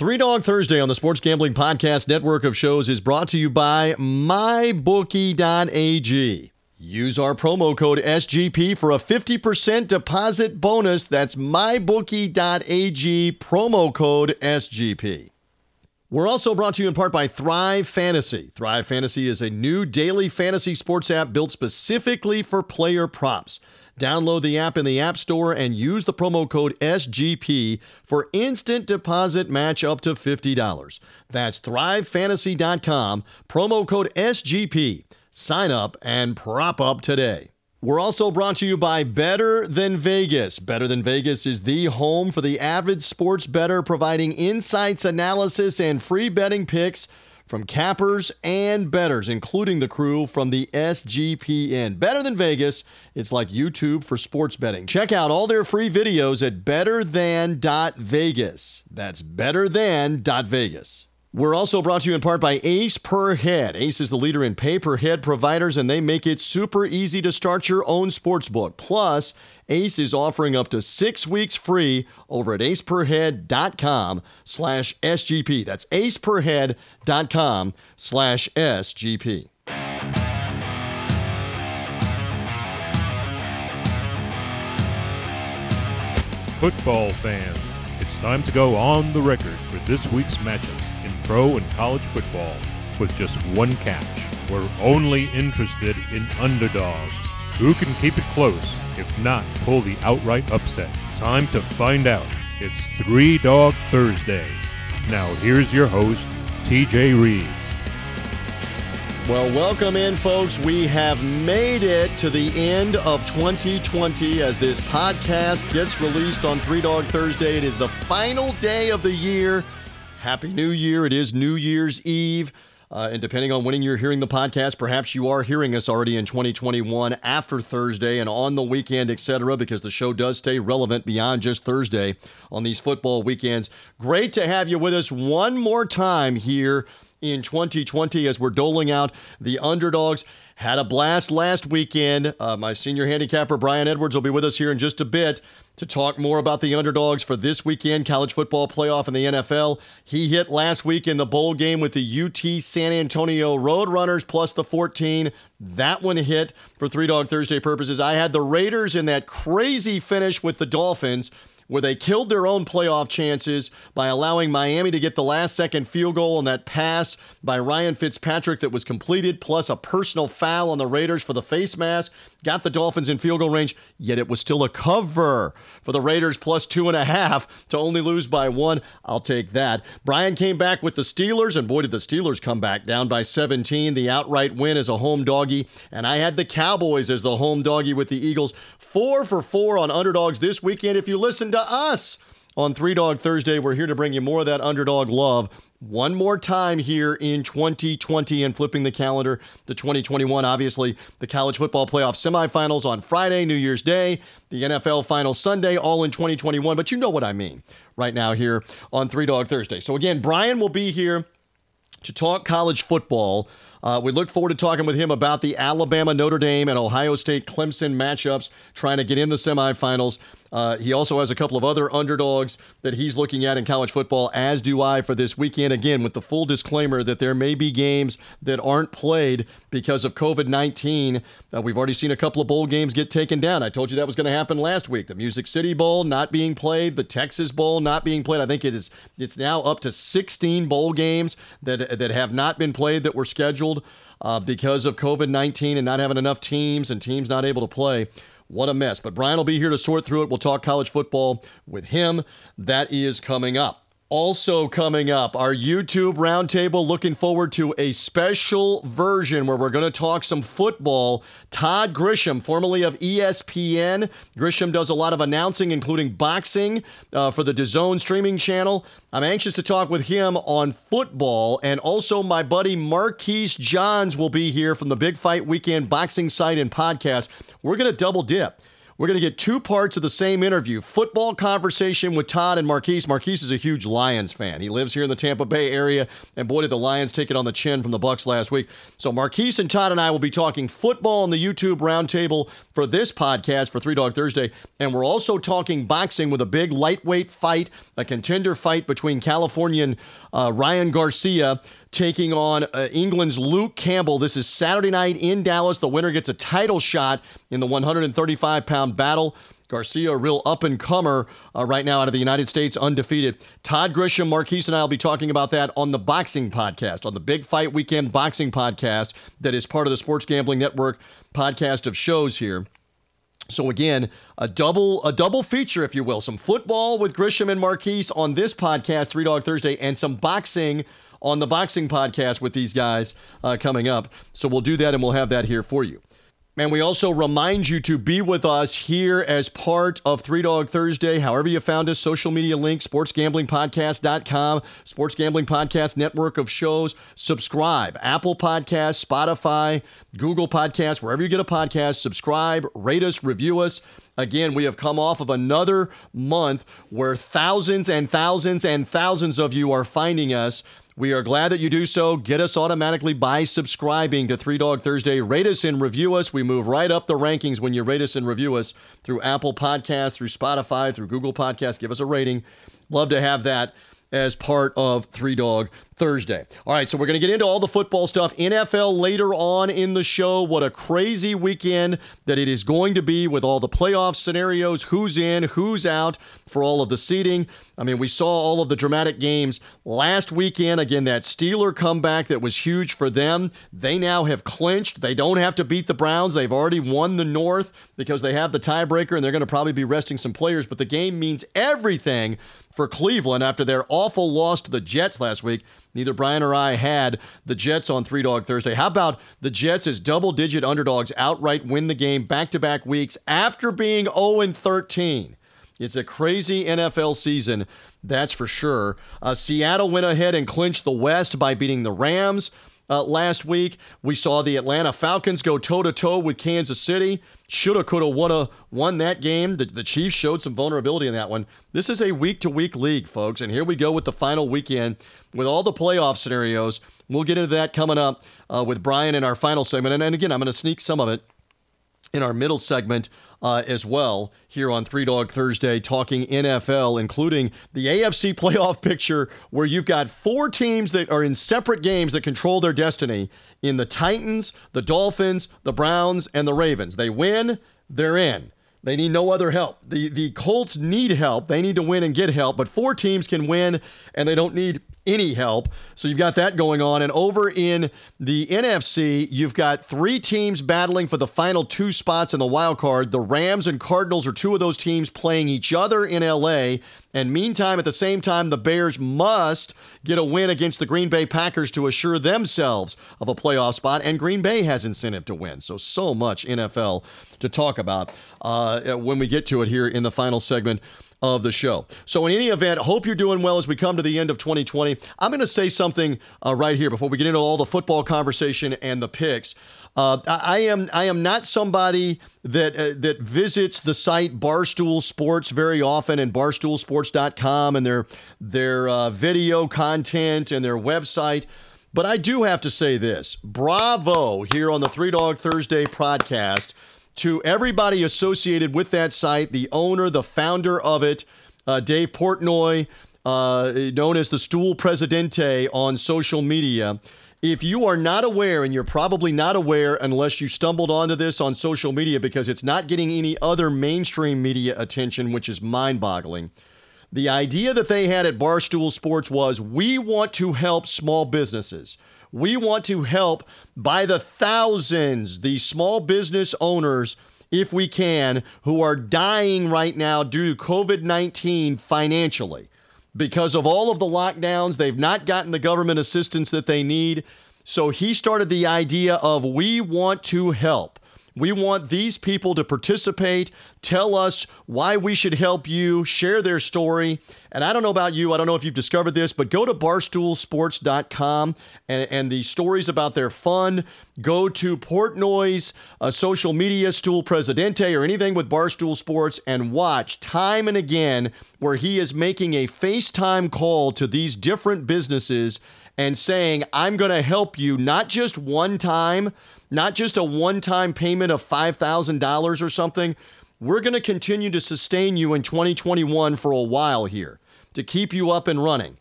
Three Dog Thursday on the Sports Gambling Podcast network of shows is brought to you by MyBookie.ag. Use our promo code SGP for a 50% deposit bonus. That's MyBookie.ag, promo code SGP. We're also brought to you in part by Thrive Fantasy. Thrive Fantasy is a new daily fantasy sports app built specifically for player props. Download the app in the App Store and use the promo code SGP for instant deposit match up to $50. That's thrivefantasy.com, promo code SGP. Sign up and prop up today. We're also brought to you by Better Than Vegas. Better Than Vegas is the home for the avid sports bettor, providing insights, analysis, and free betting picks from cappers and bettors, including the crew from the SGPN. Better than Vegas, it's like YouTube for sports betting. Check out all their free videos at betterthan.vegas. That's betterthan.vegas. We're also brought to you in part by Ace Per Head. Ace is the leader in pay per head providers, and they make it super easy to start your own sports book. Plus, Ace is offering up to six weeks free over at aceperhead.com slash SGP. That's aceperhead.com slash SGP. Football fans, it's time to go on the record for this week's matchups in pro and college football with just one catch. We're only interested in underdogs. Who can keep it close, if not pull the outright upset? Time to find out. It's Three Dog Thursday. Now, here's your host, TJ Reeves. Well, welcome in, folks. We have made it to the end of 2020 as this podcast gets released on Three Dog Thursday. It is the final day of the year. Happy New Year. It is New Year's Eve. Uh, and depending on when you're hearing the podcast, perhaps you are hearing us already in 2021 after Thursday and on the weekend, etc., because the show does stay relevant beyond just Thursday on these football weekends. Great to have you with us one more time here in 2020 as we're doling out the underdogs. Had a blast last weekend. Uh, my senior handicapper, Brian Edwards, will be with us here in just a bit to talk more about the underdogs for this weekend, college football playoff in the NFL. He hit last week in the bowl game with the UT San Antonio Roadrunners plus the 14. That one hit for Three Dog Thursday purposes. I had the Raiders in that crazy finish with the Dolphins where they killed their own playoff chances by allowing Miami to get the last second field goal on that pass by Ryan Fitzpatrick that was completed, plus a personal foul on the Raiders for the face mask. Got the Dolphins in field goal range, yet it was still a cover for the Raiders plus two and a half to only lose by one. I'll take that. Brian came back with the Steelers, and boy, did the Steelers come back down by 17. The outright win as a home doggy. And I had the Cowboys as the home doggy with the Eagles. Four for four on underdogs this weekend. If you listen to us, on Three Dog Thursday. We're here to bring you more of that underdog love one more time here in 2020 and flipping the calendar to 2021. Obviously, the college football playoff semifinals on Friday, New Year's Day, the NFL final Sunday, all in 2021. But you know what I mean right now here on Three Dog Thursday. So, again, Brian will be here to talk college football. Uh, we look forward to talking with him about the Alabama, Notre Dame, and Ohio State Clemson matchups, trying to get in the semifinals. Uh, he also has a couple of other underdogs that he's looking at in college football, as do I for this weekend. Again, with the full disclaimer that there may be games that aren't played because of COVID 19. Uh, we've already seen a couple of bowl games get taken down. I told you that was going to happen last week. The Music City Bowl not being played, the Texas Bowl not being played. I think it is it's now up to 16 bowl games that, that have not been played that were scheduled uh, because of COVID 19 and not having enough teams and teams not able to play. What a mess. But Brian will be here to sort through it. We'll talk college football with him. That is coming up. Also, coming up, our YouTube roundtable. Looking forward to a special version where we're going to talk some football. Todd Grisham, formerly of ESPN. Grisham does a lot of announcing, including boxing uh, for the DAZN streaming channel. I'm anxious to talk with him on football. And also, my buddy Marquise Johns will be here from the Big Fight Weekend boxing site and podcast. We're going to double dip. We're going to get two parts of the same interview football conversation with Todd and Marquise. Marquise is a huge Lions fan. He lives here in the Tampa Bay area, and boy, did the Lions take it on the chin from the Bucks last week. So, Marquise and Todd and I will be talking football on the YouTube roundtable for this podcast for Three Dog Thursday. And we're also talking boxing with a big lightweight fight, a contender fight between Californian uh, Ryan Garcia taking on uh, England's Luke Campbell. This is Saturday night in Dallas. The winner gets a title shot in the 135 pound battle. Garcia, a real up and comer uh, right now out of the United States, undefeated. Todd Grisham, Marquise, and I will be talking about that on the Boxing Podcast, on the Big Fight Weekend Boxing Podcast that is part of the Sports Gambling Network podcast of shows here. So again, a double a double feature, if you will, some football with Grisham and Marquise on this podcast, Three Dog Thursday, and some boxing on the boxing podcast with these guys uh, coming up. So we'll do that and we'll have that here for you. And we also remind you to be with us here as part of Three Dog Thursday. However, you found us, social media link, sportsgamblingpodcast.com, Sports Gambling Podcast network of shows. Subscribe, Apple Podcasts, Spotify, Google Podcasts, wherever you get a podcast. Subscribe, rate us, review us. Again, we have come off of another month where thousands and thousands and thousands of you are finding us we are glad that you do so. Get us automatically by subscribing to Three Dog Thursday. Rate us and review us. We move right up the rankings when you rate us and review us through Apple Podcasts, through Spotify, through Google Podcasts. Give us a rating. Love to have that as part of Three Dog Thursday. All right, so we're going to get into all the football stuff. NFL later on in the show. What a crazy weekend that it is going to be with all the playoff scenarios who's in, who's out for all of the seeding. I mean, we saw all of the dramatic games last weekend. Again, that Steeler comeback that was huge for them. They now have clinched. They don't have to beat the Browns. They've already won the North because they have the tiebreaker and they're going to probably be resting some players. But the game means everything for Cleveland after their awful loss to the Jets last week. Neither Brian or I had the Jets on Three Dog Thursday. How about the Jets as double digit underdogs outright win the game back to back weeks after being 0 13? It's a crazy NFL season, that's for sure. Uh, Seattle went ahead and clinched the West by beating the Rams uh, last week. We saw the Atlanta Falcons go toe to toe with Kansas City. Shoulda, coulda, woulda won that game. The, the Chiefs showed some vulnerability in that one. This is a week to week league, folks. And here we go with the final weekend with all the playoff scenarios. We'll get into that coming up uh, with Brian in our final segment. And, and again, I'm going to sneak some of it in our middle segment uh, as well here on Three Dog Thursday, talking NFL, including the AFC playoff picture where you've got four teams that are in separate games that control their destiny in the Titans, the Dolphins, the Browns, and the Ravens. They win, they're in. They need no other help. The the Colts need help. They need to win and get help, but four teams can win and they don't need any help. So you've got that going on. And over in the NFC, you've got three teams battling for the final two spots in the wild card. The Rams and Cardinals are two of those teams playing each other in LA. And meantime, at the same time, the Bears must get a win against the Green Bay Packers to assure themselves of a playoff spot. And Green Bay has incentive to win. So, so much NFL to talk about uh, when we get to it here in the final segment of the show. So, in any event, hope you're doing well as we come to the end of 2020. I'm going to say something uh, right here before we get into all the football conversation and the picks. Uh, I am I am not somebody that uh, that visits the site Barstool Sports very often and barstoolsports.com and their their uh, video content and their website. But I do have to say this: Bravo here on the Three Dog Thursday podcast to everybody associated with that site, the owner, the founder of it, uh, Dave Portnoy, uh, known as the Stool Presidente on social media. If you are not aware, and you're probably not aware unless you stumbled onto this on social media because it's not getting any other mainstream media attention, which is mind boggling. The idea that they had at Barstool Sports was we want to help small businesses. We want to help by the thousands the small business owners, if we can, who are dying right now due to COVID 19 financially. Because of all of the lockdowns, they've not gotten the government assistance that they need. So he started the idea of we want to help. We want these people to participate, tell us why we should help you, share their story. And I don't know about you, I don't know if you've discovered this, but go to barstoolsports.com and, and the stories about their fun. Go to Portnoy's uh, social media, Stool Presidente, or anything with Barstool Sports, and watch time and again where he is making a FaceTime call to these different businesses and saying, I'm going to help you not just one time, not just a one time payment of $5,000 or something. We're going to continue to sustain you in 2021 for a while here to keep you up and running.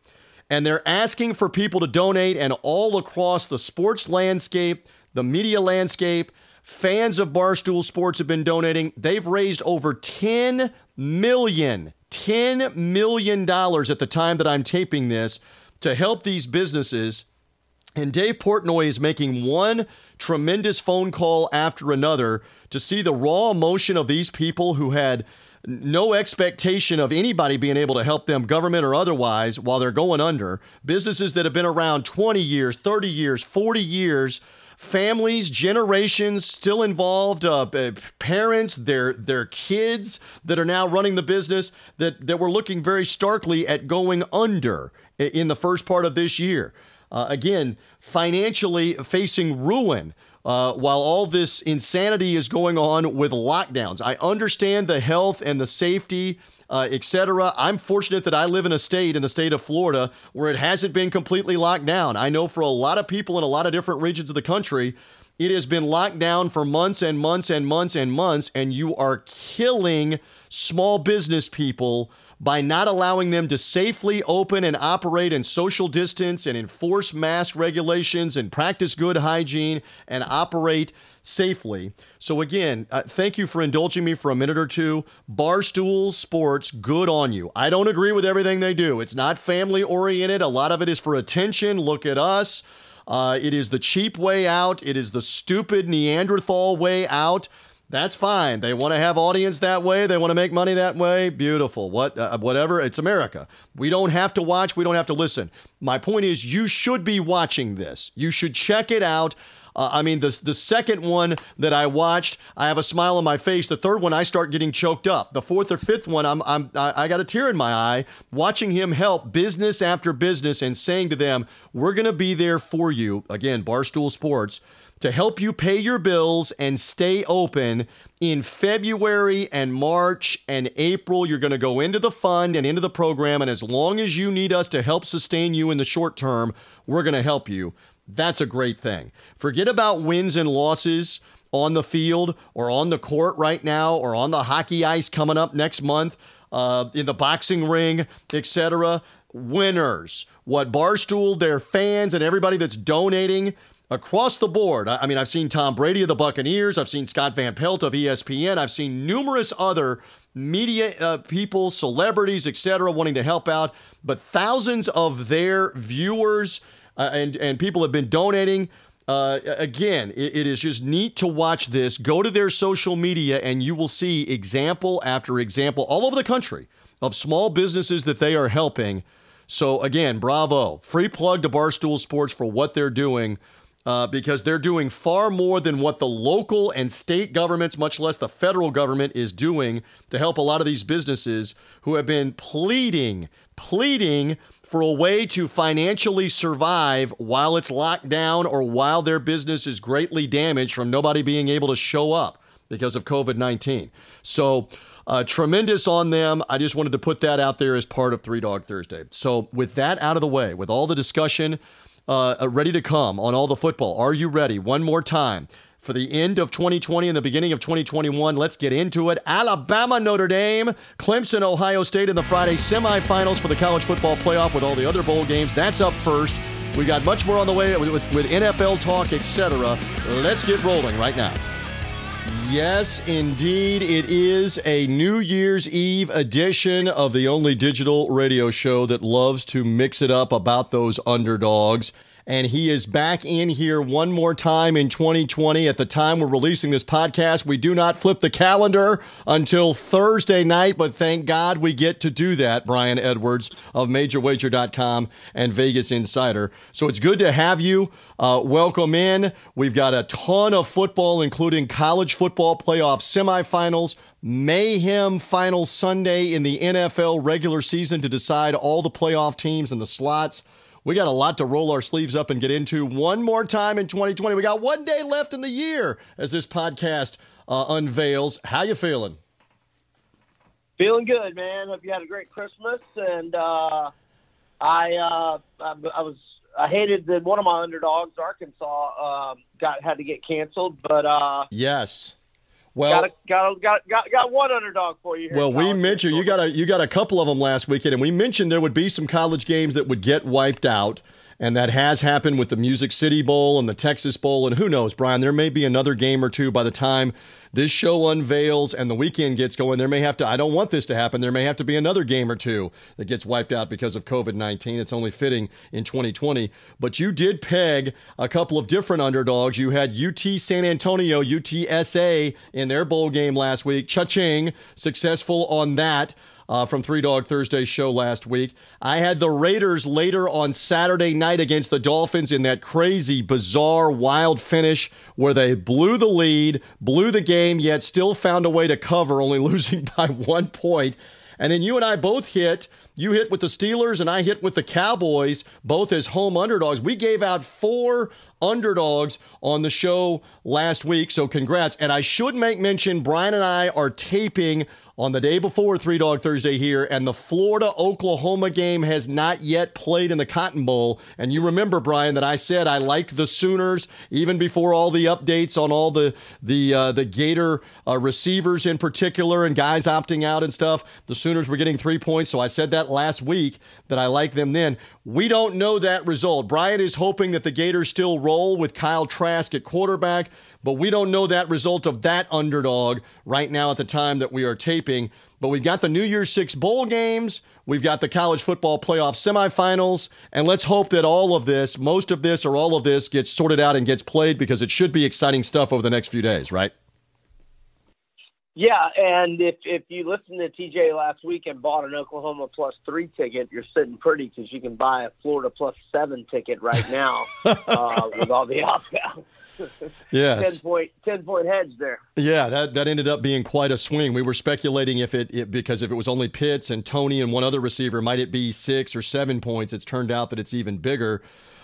And they're asking for people to donate, and all across the sports landscape, the media landscape, fans of Barstool Sports have been donating. They've raised over 10 million, 10 million dollars at the time that I'm taping this to help these businesses. And Dave Portnoy is making one tremendous phone call after another to see the raw emotion of these people who had no expectation of anybody being able to help them, government or otherwise, while they're going under. Businesses that have been around 20 years, 30 years, 40 years, families, generations still involved, uh, parents, their their kids that are now running the business that that were looking very starkly at going under in the first part of this year. Uh, again, financially facing ruin. Uh, while all this insanity is going on with lockdowns, I understand the health and the safety, uh, etc. I'm fortunate that I live in a state, in the state of Florida, where it hasn't been completely locked down. I know for a lot of people in a lot of different regions of the country, it has been locked down for months and months and months and months, and you are killing small business people by not allowing them to safely open and operate in social distance and enforce mask regulations and practice good hygiene and operate safely. So, again, uh, thank you for indulging me for a minute or two. Barstool Sports, good on you. I don't agree with everything they do. It's not family oriented, a lot of it is for attention. Look at us. Uh, it is the cheap way out, it is the stupid Neanderthal way out. That's fine. They want to have audience that way. They want to make money that way. Beautiful. What, uh, whatever. It's America. We don't have to watch. We don't have to listen. My point is, you should be watching this. You should check it out. Uh, I mean, the the second one that I watched, I have a smile on my face. The third one, I start getting choked up. The fourth or fifth one, I'm I'm I got a tear in my eye watching him help business after business and saying to them, "We're going to be there for you." Again, Barstool Sports to help you pay your bills and stay open in February and March and April. You're going to go into the fund and into the program. And as long as you need us to help sustain you in the short term, we're going to help you. That's a great thing. Forget about wins and losses on the field or on the court right now or on the hockey ice coming up next month, uh, in the boxing ring, etc. Winners. What Barstool, their fans, and everybody that's donating across the board. I mean, I've seen Tom Brady of the Buccaneers, I've seen Scott Van Pelt of ESPN, I've seen numerous other media uh, people, celebrities, etc., wanting to help out, but thousands of their viewers uh, and and people have been donating. Uh, again, it, it is just neat to watch this. Go to their social media, and you will see example after example all over the country of small businesses that they are helping. So again, bravo! Free plug to Barstool Sports for what they're doing uh, because they're doing far more than what the local and state governments, much less the federal government, is doing to help a lot of these businesses who have been pleading, pleading for a way to financially survive while it's locked down or while their business is greatly damaged from nobody being able to show up because of COVID 19. So, uh, tremendous on them. I just wanted to put that out there as part of Three Dog Thursday. So, with that out of the way, with all the discussion uh, uh, ready to come on all the football. Are you ready? One more time. For the end of 2020 and the beginning of 2021, let's get into it. Alabama, Notre Dame, Clemson, Ohio State in the Friday semifinals for the college football playoff with all the other bowl games. That's up first. We got much more on the way with, with, with NFL talk, etc. Let's get rolling right now. Yes, indeed. It is a New Year's Eve edition of the only digital radio show that loves to mix it up about those underdogs. And he is back in here one more time in 2020. At the time we're releasing this podcast, we do not flip the calendar until Thursday night, but thank God we get to do that, Brian Edwards of MajorWager.com and Vegas Insider. So it's good to have you. Uh, welcome in. We've got a ton of football, including college football playoff semifinals, mayhem final Sunday in the NFL regular season to decide all the playoff teams and the slots. We got a lot to roll our sleeves up and get into one more time in 2020. We got one day left in the year as this podcast uh, unveils. How you feeling? Feeling good, man. Hope you had a great Christmas. And uh, I, uh, I, I was I hated that one of my underdogs, Arkansas, um, got had to get canceled. But uh, yes, well, got, a, got, a, got got got one underdog for you. well, we mentioned you got a you got a couple of them last weekend, and we mentioned there would be some college games that would get wiped out. And that has happened with the Music City Bowl and the Texas Bowl. And who knows, Brian, there may be another game or two by the time this show unveils and the weekend gets going. There may have to, I don't want this to happen. There may have to be another game or two that gets wiped out because of COVID 19. It's only fitting in 2020. But you did peg a couple of different underdogs. You had UT San Antonio, UTSA in their bowl game last week. Cha-ching, successful on that uh, from Three Dog Thursday show last week. I had the Raiders later on Saturday night against the Dolphins in that crazy, bizarre, wild finish where they blew the lead, blew the game, yet still found a way to cover, only losing by one point. And then you and I both hit. You hit with the Steelers, and I hit with the Cowboys, both as home underdogs. We gave out four underdogs on the show last week, so congrats. And I should make mention Brian and I are taping on the day before Three Dog Thursday here, and the Florida Oklahoma game has not yet played in the Cotton Bowl. And you remember, Brian, that I said I liked the Sooners even before all the updates on all the the uh, the Gator uh, receivers in particular and guys opting out and stuff. The Sooners were getting three points, so I said that last week that I liked them then. We don't know that result. Brian is hoping that the Gators still roll with Kyle Trask at quarterback but we don't know that result of that underdog right now at the time that we are taping. But we've got the New Year's Six bowl games. We've got the college football playoff semifinals. And let's hope that all of this, most of this or all of this, gets sorted out and gets played because it should be exciting stuff over the next few days, right? Yeah, and if if you listened to TJ last week and bought an Oklahoma plus three ticket, you're sitting pretty because you can buy a Florida plus seven ticket right now uh, with all the opt outs. yes. 10 point, 10 point hedge there. Yeah, that, that ended up being quite a swing. We were speculating if it, it, because if it was only Pitts and Toney and one other receiver, might it be six or seven points? It's turned out that it's even bigger.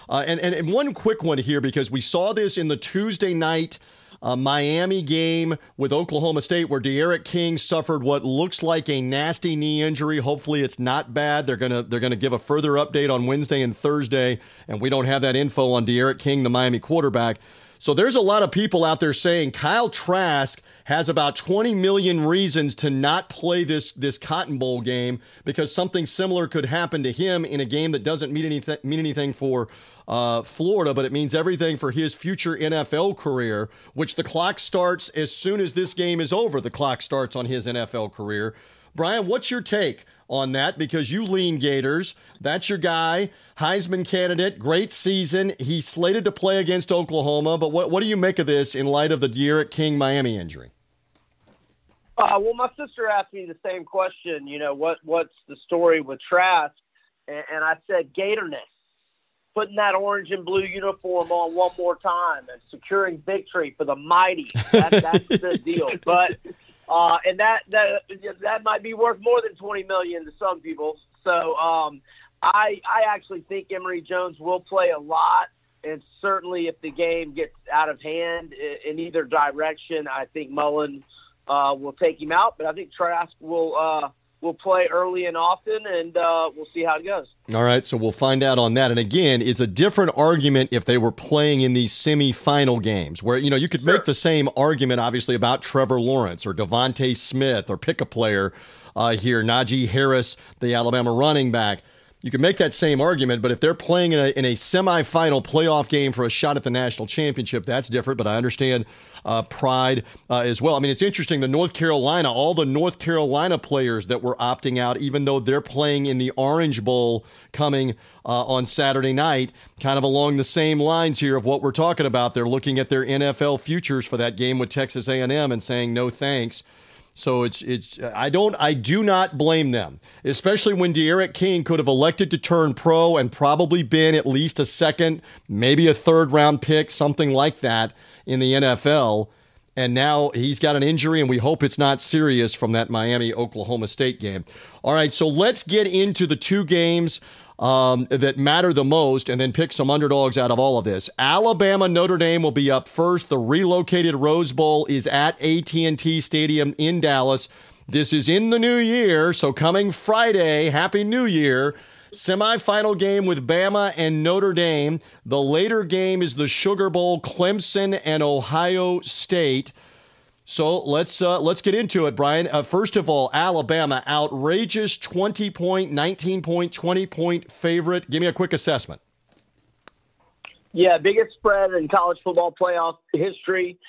Uh, and, and, and one quick one here because we saw this in the Tuesday night uh, Miami game with Oklahoma State where D'Eriq King suffered what looks like a nasty knee injury. Hopefully it's not bad. They're gonna they're gonna give a further update on Wednesday and Thursday, and we don't have that info on D'Eriq King, the Miami quarterback. So there's a lot of people out there saying Kyle Trask has about 20 million reasons to not play this this Cotton Bowl game because something similar could happen to him in a game that doesn't mean anything mean anything for uh, Florida, but it means everything for his future NFL career, which the clock starts as soon as this game is over. The clock starts on his NFL career. Brian, what's your take on that? Because you lean Gators. That's your guy. Heisman candidate, great season. He's slated to play against Oklahoma, but what, what do you make of this in light of the D'Eriq King Miami injury? Uh, well, my sister asked me the same question. You know, what what's the story with Trask? And, and I said Gatorness, putting that orange and blue uniform on one more time and securing victory for the mighty. That, that's the deal. But uh, and that that that might be worth more than twenty million to some people. So um, I I actually think Emory Jones will play a lot, and certainly if the game gets out of hand in either direction, I think Mullen uh, will take him out. But I think Trask will uh, will play early and often, and uh, we'll see how it goes. All right, so we'll find out on that. And again, it's a different argument if they were playing in these semifinal games, where you know you could sure. make the same argument, obviously, about Trevor Lawrence or DeVonta Smith or pick a player uh, here, Najee Harris, the Alabama running back you can make that same argument, but if they're playing in a, in a semifinal playoff game for a shot at the national championship, that's different. But I understand uh, pride uh, as well. I mean, it's interesting. The North Carolina, all the North Carolina players that were opting out, even though they're playing in the Orange Bowl coming uh, on Saturday night, kind of along the same lines here of what we're talking about. They're looking at their NFL futures for that game with Texas A&M and saying no thanks. So it's it's I don't I do not blame them, especially when D'Eriq King could have elected to turn pro and probably been at least a second, maybe a third round pick, something like that in the NFL. And now he's got an injury, and we hope it's not serious from that Miami Oklahoma State game. All right, so let's get into the two games um, that matter the most and then pick some underdogs out of all of this. Alabama Notre Dame will be up first. The relocated Rose Bowl is at AT&T Stadium in Dallas. This is in the new year, so coming Friday, happy new year. Semifinal game with Bama and Notre Dame. The later game is the Sugar Bowl, Clemson and Ohio State. So let's uh, let's get into it, Brian. Uh, first of all, Alabama outrageous twenty point, nineteen point, twenty point favorite. Give me a quick assessment. Yeah, biggest spread in college football playoff history.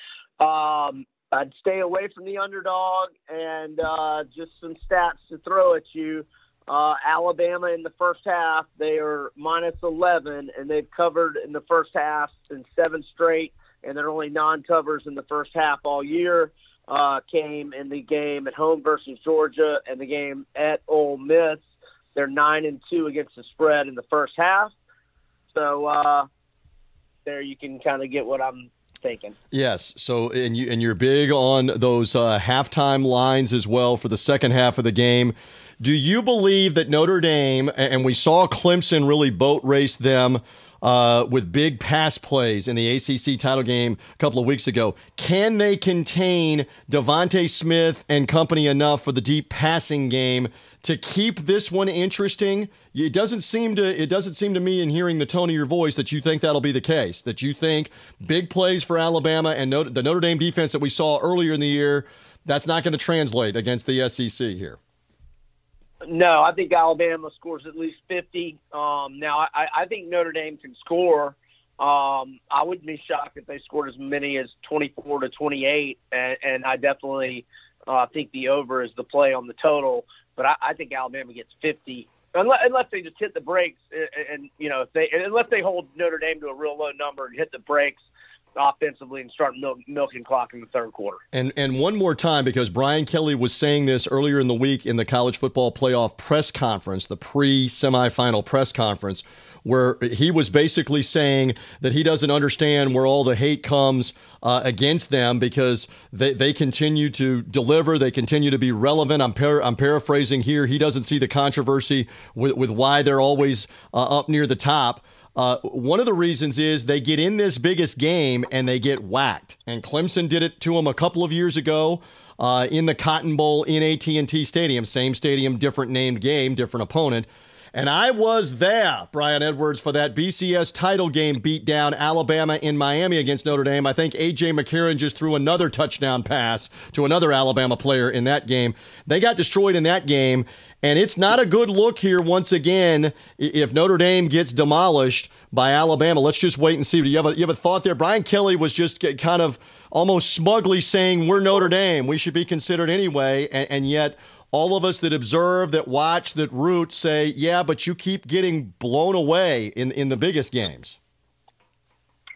Um, I'd stay away from the underdog and uh, just some stats to throw at you. Uh, Alabama in the first half, they are minus 11, and they've covered in the first half in seven straight and their only non-covers in the first half all year uh, came in the game at home versus Georgia and the game at Ole Miss. They're nine and two against the spread in the first half. So uh, there you can kind of get what I'm thinking. Yes. So and you and you're big on those uh, halftime lines as well for the second half of the game. Do you believe that Notre Dame and we saw Clemson really boat race them? Uh, with big pass plays in the ACC title game a couple of weeks ago. Can they contain DeVonta Smith and company enough for the deep passing game to keep this one interesting? It doesn't seem to. It doesn't seem to me in hearing the tone of your voice that you think that'll be the case. That you think big plays for Alabama and Notre, the Notre Dame defense that we saw earlier in the year. That's not going to translate against the SEC here. No, I think Alabama scores at least 50. Um, now, I, I think Notre Dame can score. Um, I wouldn't be shocked if they scored as many as 24 to 28, and, and I definitely uh, think the over is the play on the total. But I, I think Alabama gets 50, unless, unless they just hit the brakes, and, and you know, if they unless they hold Notre Dame to a real low number and hit the brakes offensively and start milk, milking clock in the third quarter. And and one more time because Brian Kelly was saying this earlier in the week in the college football playoff press conference, the pre-semifinal press conference where he was basically saying that he doesn't understand where all the hate comes uh, against them because they, they continue to deliver, they continue to be relevant. I'm, par- I'm paraphrasing here. He doesn't see the controversy with, with why they're always uh, up near the top. Uh, one of the reasons is they get in this biggest game and they get whacked. And Clemson did it to them a couple of years ago uh, in the Cotton Bowl in AT&T Stadium. Same stadium, different named game, different opponent. And I was there, Brian Edwards, for that BCS title game beat down Alabama in Miami against Notre Dame. I think A.J. McCarron just threw another touchdown pass to another Alabama player in that game. They got destroyed in that game. And it's not a good look here once again if Notre Dame gets demolished by Alabama. Let's just wait and see. Do you have a, you have a thought there? Brian Kelly was just kind of almost smugly saying, We're Notre Dame. We should be considered anyway. And, and yet, all of us that observe, that watch, that root say, Yeah, but you keep getting blown away in, in the biggest games.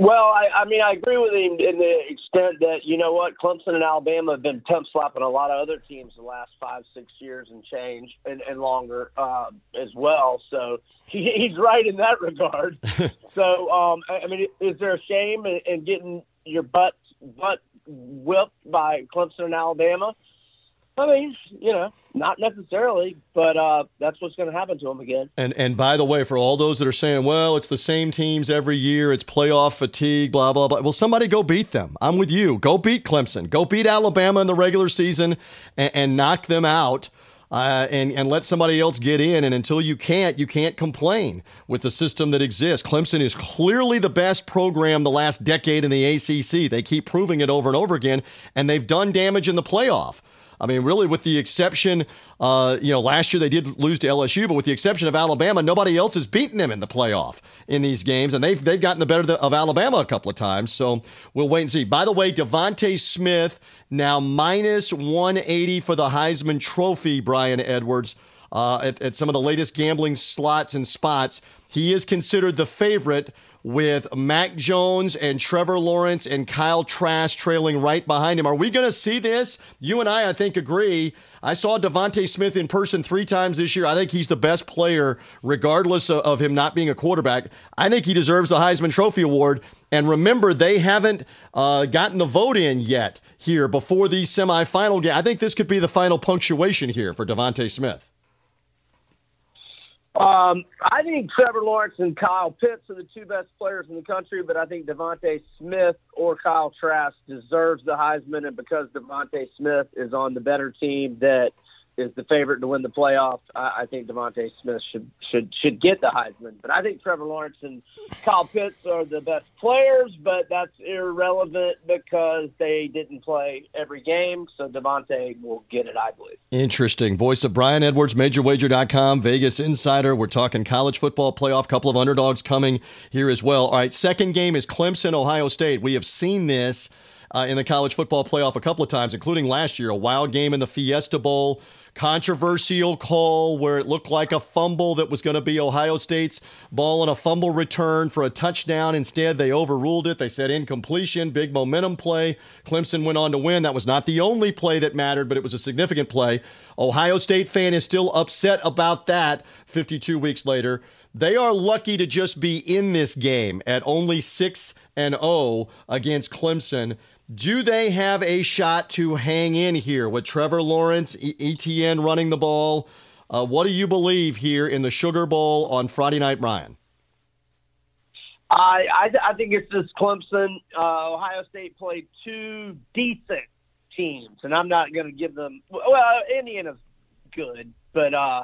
Well, I, I mean, I agree with him in the extent that you know what, Clemson and Alabama have been temp slapping a lot of other teams the last five, six years and change and, and longer uh, as well. So he, he's right in that regard. so, um, I, I mean, is there a shame in, in getting your butt butt whipped by Clemson and Alabama? I mean, you know, not necessarily, but uh, that's what's going to happen to them again. And and by the way, for all those that are saying, well, it's the same teams every year, it's playoff fatigue, blah blah blah. Well, somebody go beat them. I'm with you. Go beat Clemson. Go beat Alabama in the regular season and, and knock them out. Uh, and and let somebody else get in. And until you can't, you can't complain with the system that exists. Clemson is clearly the best program the last decade in the ACC. They keep proving it over and over again, and they've done damage in the playoff. I mean, really, with the exception, uh, you know, last year they did lose to LSU, but with the exception of Alabama, nobody else has beaten them in the playoff in these games, and they've they've gotten the better of Alabama a couple of times. So we'll wait and see. By the way, DeVonta Smith now minus 180 for the Heisman Trophy. Brian Edwards uh, at, at some of the latest gambling slots and spots. He is considered the favorite with Mac Jones and Trevor Lawrence and Kyle Trask trailing right behind him. Are we going to see this? You and I, I think, agree. I saw DeVonta Smith in person three times this year. I think he's the best player, regardless of, him not being a quarterback. I think he deserves the Heisman Trophy Award. And remember, they haven't uh, gotten the vote in yet here before these semifinal games. I think this could be the final punctuation here for DeVonta Smith. Um, I think Trevor Lawrence and Kyle Pitts are the two best players in the country, but I think DeVonta Smith or Kyle Trask deserves the Heisman, and because DeVonta Smith is on the better team that – is the favorite to win the playoff. I, I think DeVonta Smith should should should get the Heisman, but I think Trevor Lawrence and Kyle Pitts are the best players. But that's irrelevant because they didn't play every game. So DeVonta will get it, I believe. Interesting. Voice of Brian Edwards, MajorWager.com, Vegas Insider. We're talking college football playoff. Couple of underdogs coming here as well. All right, second game is Clemson, Ohio State. We have seen this. Uh, in the college football playoff a couple of times, including last year, a wild game in the Fiesta Bowl controversial call where it looked like a fumble that was going to be Ohio State's ball and a fumble return for a touchdown. Instead, they overruled it. They said incompletion, big momentum play. Clemson went on to win. That was not the only play that mattered, but it was a significant play. Ohio State fan is still upset about that 52 weeks later. They are lucky to just be in this game at only 6 and 0 against Clemson do they have a shot to hang in here with Trevor Lawrence, Etienne running the ball? Uh, what do you believe here in the Sugar Bowl on Friday night, Brian? I I, I think it's just Clemson. Uh, Ohio State played two decent teams, and I'm not going to give them. Well, Indiana's good, but uh,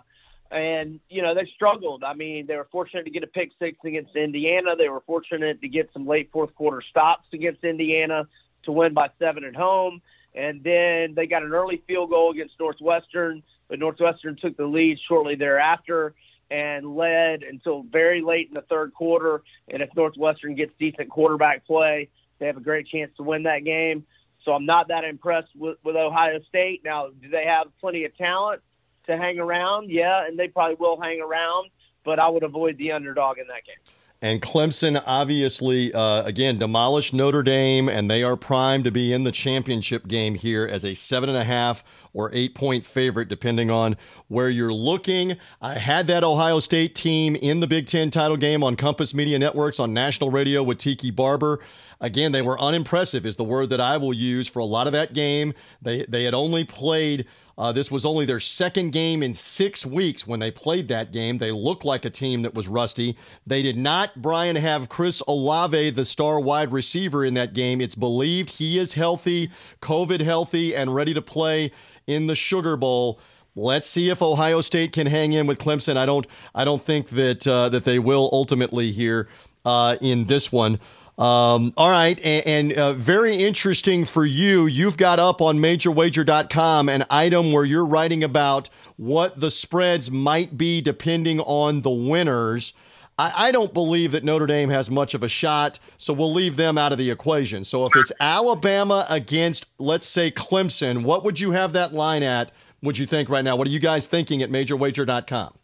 and you know they struggled. I mean, they were fortunate to get a pick six against Indiana. They were fortunate to get some late fourth quarter stops against Indiana to win by seven at home. And then they got an early field goal against Northwestern, but Northwestern took the lead shortly thereafter and led until very late in the third quarter. And if Northwestern gets decent quarterback play, they have a great chance to win that game. So I'm not that impressed with, with Ohio State. Now, do they have plenty of talent to hang around? Yeah, and they probably will hang around, but I would avoid the underdog in that game. And Clemson obviously, uh, again, demolished Notre Dame, and they are primed to be in the championship game here as a seven and a half or eight point favorite, depending on where you're looking. I had that Ohio State team in the Big Ten title game on Compass Media Networks on national radio with Tiki Barber. Again, they were unimpressive, is the word that I will use for a lot of that game. They they had only played uh, this was only their second game in six weeks when they played that game. They looked like a team that was rusty. They did not, Brian, have Chris Olave, the star wide receiver, in that game. It's believed he is healthy, COVID healthy, and ready to play in the Sugar Bowl. Let's see if Ohio State can hang in with Clemson. I don't. I don't think that uh, that they will ultimately here uh, in this one. Um, all right. And, and uh, very interesting for you. You've got up on majorwager.com an item where you're writing about what the spreads might be depending on the winners. I, I don't believe that Notre Dame has much of a shot, so we'll leave them out of the equation. So if it's Alabama against, let's say, Clemson, what would you have that line at? Would you think right now? What are you guys thinking at majorwager.com?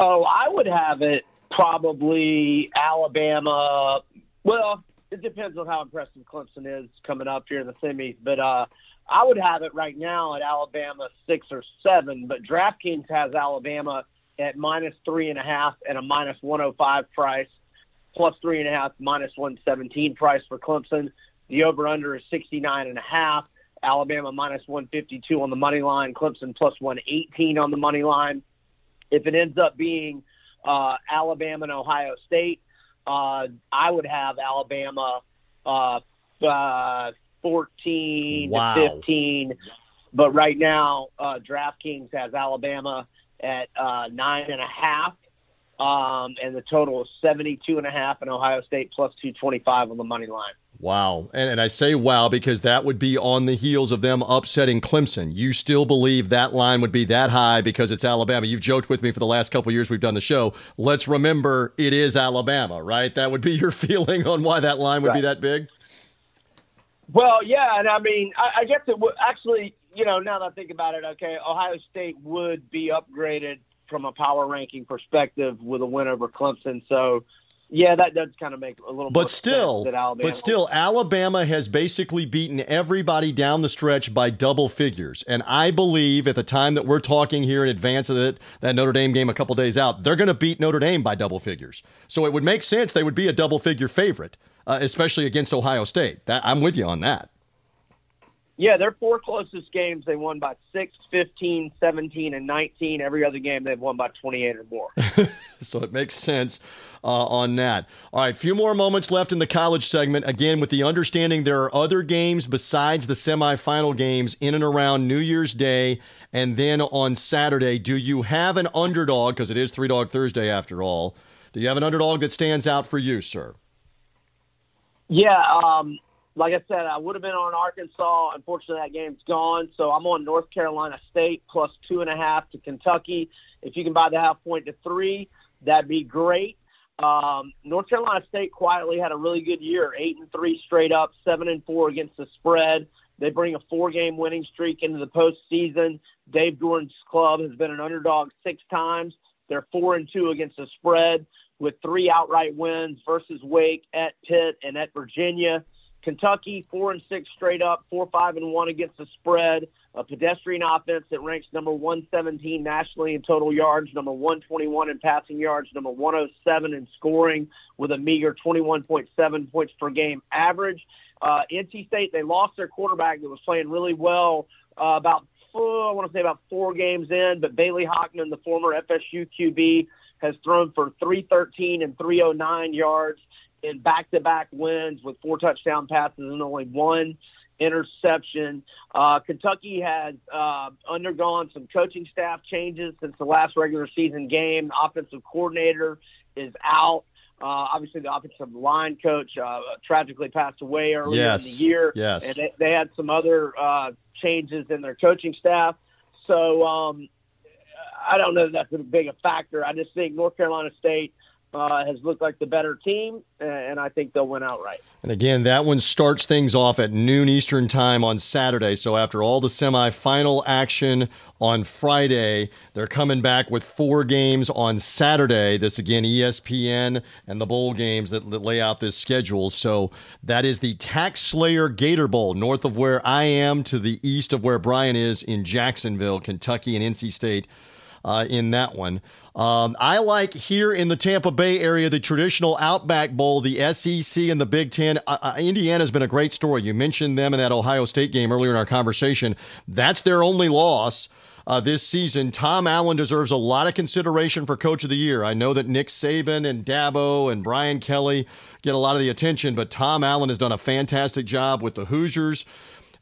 Oh, I would have it probably Alabama. Well, it depends on how impressive Clemson is coming up here in the semis, but uh, I would have it right now at Alabama six or seven. But DraftKings has Alabama at minus three and a half and a minus one hundred oh five price, plus three and a half, minus one seventeen price for Clemson. The over under is sixty nine and a half. Alabama minus 152 on the money line, Clemson plus 118 on the money line. If it ends up being uh, Alabama and Ohio State. Uh, I would have Alabama uh, uh, 14 wow. to 15. But right now, uh, DraftKings has Alabama at uh, nine and a half, um, and the total is 72 and a half, and Ohio State plus 225 on the money line. Wow. And, and, I say wow because that would be on the heels of them upsetting Clemson. You still believe that line would be that high because it's Alabama. You've joked with me for the last couple years we've done the show. Let's remember it is Alabama, right? That would be your feeling on why that line would right. be that big? Well, yeah. And I mean, I, I guess it would actually, you know, now that I think about it, okay, Ohio State would be upgraded from a power ranking perspective with a win over Clemson. So, yeah, that does kind of make a little. But still, but still, Alabama has basically beaten everybody down the stretch by double figures, and I believe at the time that we're talking here in advance of that that Notre Dame game a couple days out, they're going to beat Notre Dame by double figures. So it would make sense they would be a double figure favorite, uh, especially against Ohio State. That I'm with you on that. Yeah, their four closest games they won by 6, 15, 17, and 19. Every other game they've won by 28 or more. so it makes sense uh, on that. All right, a few more moments left in the college segment. Again, with the understanding there are other games besides the semifinal games in and around New Year's Day and then on Saturday. Do you have an underdog? Because it is Three Dog Thursday after all. Do you have an underdog that stands out for you, sir? Yeah, um, like I said, I would have been on Arkansas. Unfortunately, that game's gone. So I'm on North Carolina State plus two and a half to Kentucky. If you can buy the half point to three, that'd be great. Um, North Carolina State quietly had a really good year, eight and three straight up, seven and four against the spread. They bring a four-game winning streak into the postseason. Dave Doeren's club has been an underdog six times. They're four and two against the spread, with three outright wins versus Wake, at Pitt, and at Virginia. Kentucky four and six straight up, four five and one against the spread. A pedestrian offense that ranks number 117 nationally in total yards, number 121 in passing yards, number 107 in scoring, with a meager 21.7 points per game average. Uh, NC State they lost their quarterback that was playing really well uh, about oh, I want to say about four games in, but Bailey Hockman, the former FSU QB, has thrown for 313 and 309 yards in back-to-back wins with four touchdown passes and only one interception. Uh, Kentucky has uh, undergone some coaching staff changes since the last regular season game. Offensive coordinator is out. Uh, obviously, the offensive line coach uh, tragically passed away earlier yes. in the year. Yes. And they, they had some other uh, changes in their coaching staff. So um, I don't know that that's a big a factor. I just think North Carolina State – uh, has looked like the better team, and I think they'll win outright. And again, that one starts things off at noon Eastern time on Saturday. So after all the semifinal action on Friday, they're coming back with four games on Saturday. This again, ESPN and the bowl games that, lay out this schedule. So that is the Tax Slayer Gator Bowl, north of where I am to the east of where Brian is in Jacksonville, Kentucky, and NC State. Uh, in that one. Um, I like here in the Tampa Bay area the traditional Outback Bowl, the SEC and the Big Ten. Uh, Indiana's been a great story. You mentioned them in that Ohio State game earlier in our conversation. That's their only loss. Uh, this season. Tom Allen deserves a lot of consideration for Coach of the Year. I know that Nick Saban and Dabo and Brian Kelly get a lot of the attention, but Tom Allen has done a fantastic job with the Hoosiers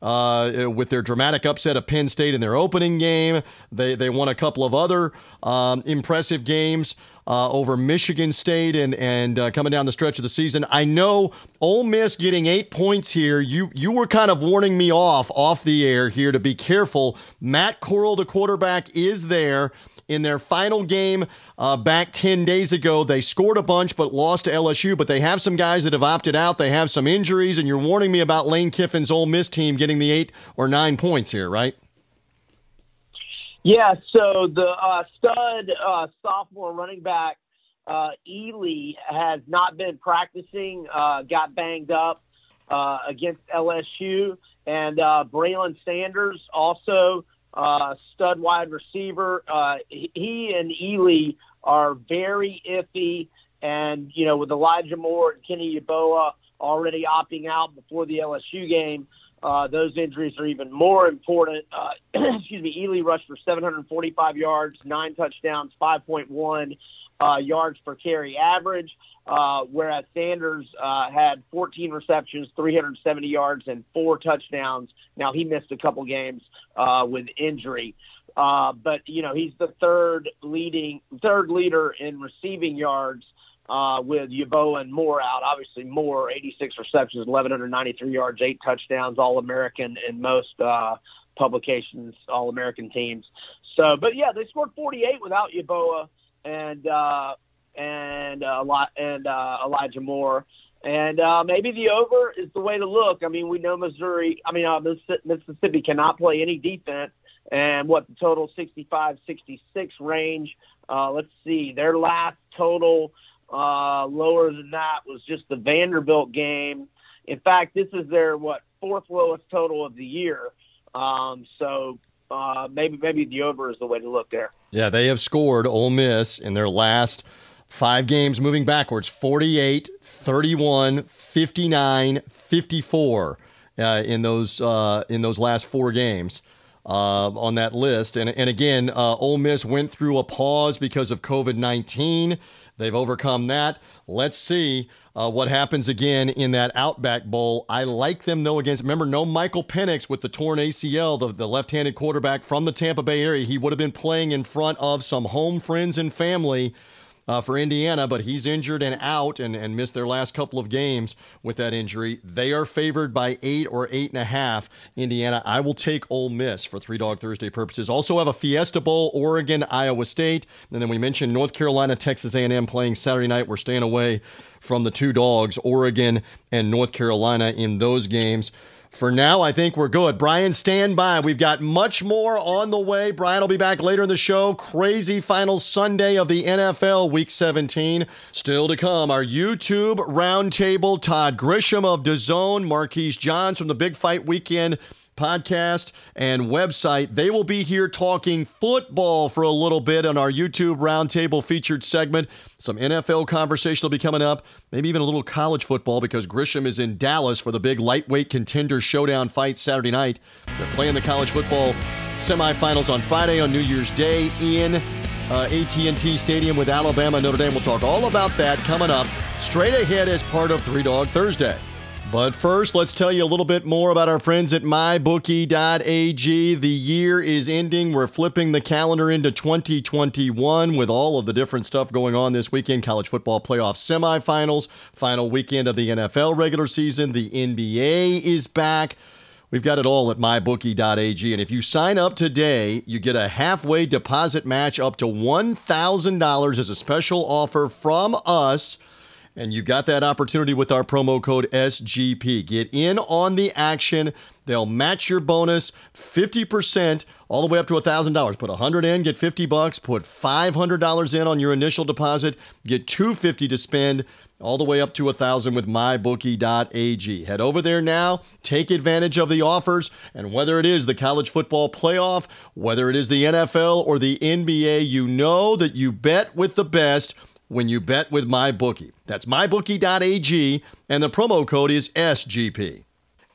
uh, with their dramatic upset of Penn State in their opening game. They they won a couple of other um, impressive games. Uh, over Michigan State and and uh, coming down the stretch of the season. I know Ole Miss getting eight points here. You you were kind of warning me off off the air here to be careful. Matt Corral, the quarterback, is there in their final game uh, back 10 days ago. They scored a bunch but lost to LSU, but they have some guys that have opted out. They have some injuries, and you're warning me about Lane Kiffin's Ole Miss team getting the eight or nine points here, right? Yeah, so the uh, stud uh, sophomore running back, uh, Ealy, has not been practicing, uh, got banged up uh, against LSU. And Braylon Sanders also uh, stud wide receiver. Uh, he and Ealy are very iffy, and you know with Elijah Moore and Kenny Yeboah already opting out before the LSU game, uh, those injuries are even more important. Uh, excuse me, Ealy rushed for 745 yards, nine touchdowns, 5.1 uh, yards per carry average. Uh, whereas Sanders uh, had 14 receptions, 370 yards, and four touchdowns. Now he missed a couple games with injury, but you know he's the third leading third leader in receiving yards uh, with Yeboah and Moore out. Obviously, Moore 86 receptions, 1,193 yards, eight touchdowns, All American in most uh, publications, All American teams. So, but yeah, they scored 48 without Yeboah and uh, and uh, and uh, Elijah Moore. And uh, maybe the over is the way to look. I mean, we know Missouri, I mean, uh, Mississippi cannot play any defense. And what the total 65 66 range. Uh, let's see, their last total uh, lower than that was just the Vanderbilt game. In fact, this is their, what, fourth lowest total of the year. Um, so uh, maybe maybe the over is the way to look there. Yeah, they have scored Ole Miss in their last five games moving backwards 48, 31, 59, 54 uh, in those uh, in those last four games. Uh, on that list, and and again, uh, Ole Miss went through a pause because of COVID nineteen. They've overcome that. Let's see uh, what happens again in that Outback Bowl. I like them though against. Remember, no Michael Penix with the torn ACL, the, the left-handed quarterback from the Tampa Bay area. He would have been playing in front of some home friends and family uh, for Indiana, but he's injured and out and, and missed their last couple of games with that injury. They are favored by eight or eight and a half. Indiana, I will take Ole Miss for Three Dog Thursday purposes. Also have a Fiesta Bowl, Oregon, Iowa State, and then we mentioned North Carolina, Texas A&M playing Saturday night. We're staying away from the two dogs, Oregon and North Carolina, in those games. For now, I think we're good. Brian, stand by. We've got much more on the way. Brian will be back later in the show. Crazy final Sunday of the NFL Week 17. Still to come, our YouTube roundtable. Todd Grisham of DAZN, Marquise Johns from the Big Fight Weekend podcast and website. They will be here talking football for a little bit on our YouTube Roundtable featured segment. Some NFL conversation will be coming up, maybe even a little college football because Grisham is in Dallas for the big lightweight contender showdown fight Saturday night. They're playing the college football semifinals on Friday on New Year's Day in uh, AT&T Stadium with Alabama Notre Dame. We'll talk all about that coming up straight ahead as part of Three Dog Thursday. But first, let's tell you a little bit more about our friends at mybookie.ag. The year is ending. We're flipping the calendar into 2021 with all of the different stuff going on this weekend college football playoff semifinals, final weekend of the NFL regular season. The NBA is back. We've got it all at mybookie.ag. And if you sign up today, you get a halfway deposit match up to $1,000 as a special offer from us and you've got that opportunity with our promo code SGP. Get in on the action. They'll match your bonus 50% all the way up to $1,000. Put 100 in, get 50 bucks. Put $500 in on your initial deposit, get 250 to spend all the way up to 1000 with mybookie.ag. Head over there now, take advantage of the offers, and whether it is the college football playoff, whether it is the NFL or the NBA, you know that you bet with the best when you bet with MyBookie. That's mybookie.ag, and the promo code is SGP.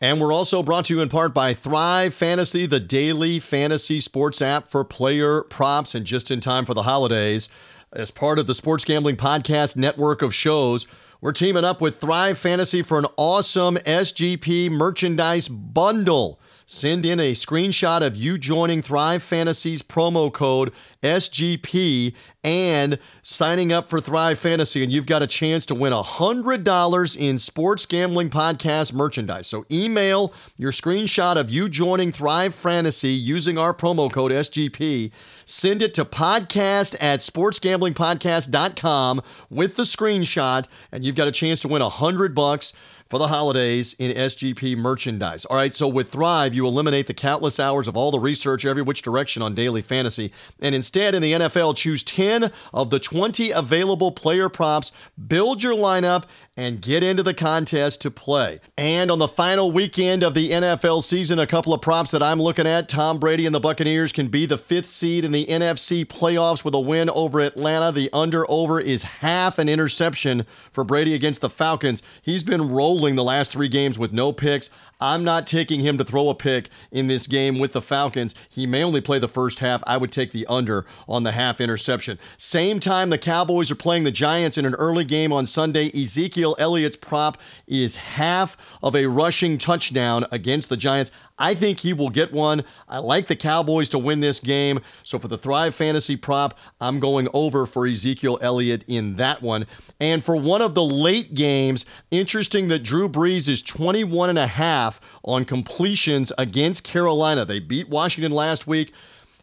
And we're also brought to you in part by Thrive Fantasy, the daily fantasy sports app for player props and just in time for the holidays. As part of the Sports Gambling Podcast network of shows, we're teaming up with Thrive Fantasy for an awesome SGP merchandise bundle. Send in a screenshot of you joining Thrive Fantasy's promo code SGP and signing up for Thrive Fantasy, and you've got a chance to win $100 in sports gambling podcast merchandise. So email your screenshot of you joining Thrive Fantasy using our promo code SGP. Send it to podcast at sportsgamblingpodcast.com with the screenshot, and you've got a chance to win 100 bucks for the holidays in SGP merchandise. All right, so with Thrive, you eliminate the countless hours of all the research every which direction on daily fantasy, and instead in the NFL, choose 10 of the 20 available player props, build your lineup, and get into the contest to play. And on the final weekend of the NFL season, a couple of props that I'm looking at Tom Brady and the Buccaneers can be the fifth seed in the NFC playoffs with a win over Atlanta. The under over is half an interception for Brady against the Falcons. He's been rolling the last three games with no picks. I'm not taking him to throw a pick in this game with the Falcons. He may only play the first half. I would take the under on the half interception. Same time, the Cowboys are playing the Giants in an early game on Sunday. Ezekiel Ezekiel Elliott's prop is half of a rushing touchdown against the Giants. I think he will get one. I like the Cowboys to win this game. So for the Thrive Fantasy prop, I'm going over for Ezekiel Elliott in that one. And for one of the late games, interesting that Drew Brees is 21 and a half on completions against Carolina. They beat Washington last week.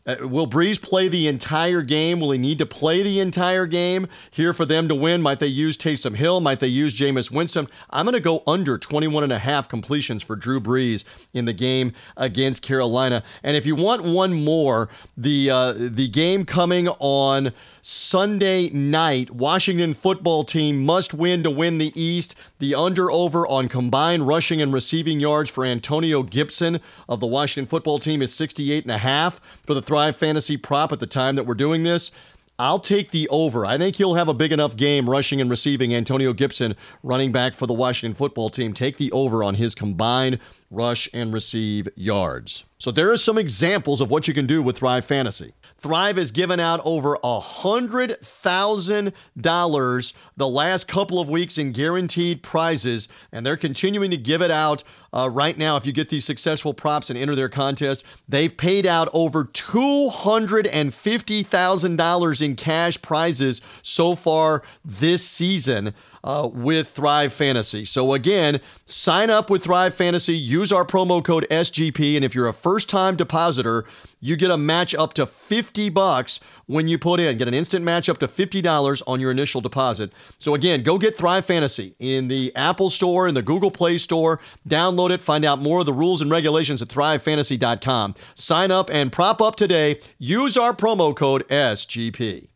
Uh, will Brees play the entire game? Will he need to play the entire game here for them to win? Might they use Taysom Hill? Might they use Jameis Winston? I'm going to go under 21 and a half completions for Drew Brees in the game against Carolina. And if you want one more, the uh, the game coming on Sunday night, Washington football team must win to win the East. The under over on combined rushing and receiving yards for Antonio Gibson of the Washington football team is 68 and a half for the Thrive Fantasy prop at the time that we're doing this. I'll take the over. I think he'll have a big enough game rushing and receiving. Antonio Gibson, running back for the Washington football team, take the over on his combined rush and receive yards. So there are some examples of what you can do with Thrive Fantasy. Thrive has given out over $100,000 the last couple of weeks in guaranteed prizes, and they're continuing to give it out uh, right now. If you get these successful props and enter their contest, they've paid out over $250,000 in cash prizes so far this season uh, with Thrive Fantasy. So, again, sign up with Thrive Fantasy, use our promo code SGP, and if you're a first time depositor, you get a match up to 50 bucks when you put in. Get an instant match up to $50 on your initial deposit. So, again, go get Thrive Fantasy in the Apple Store, in the Google Play Store. Download it, find out more of the rules and regulations at thrivefantasy.com. Sign up and prop up today. Use our promo code SGP.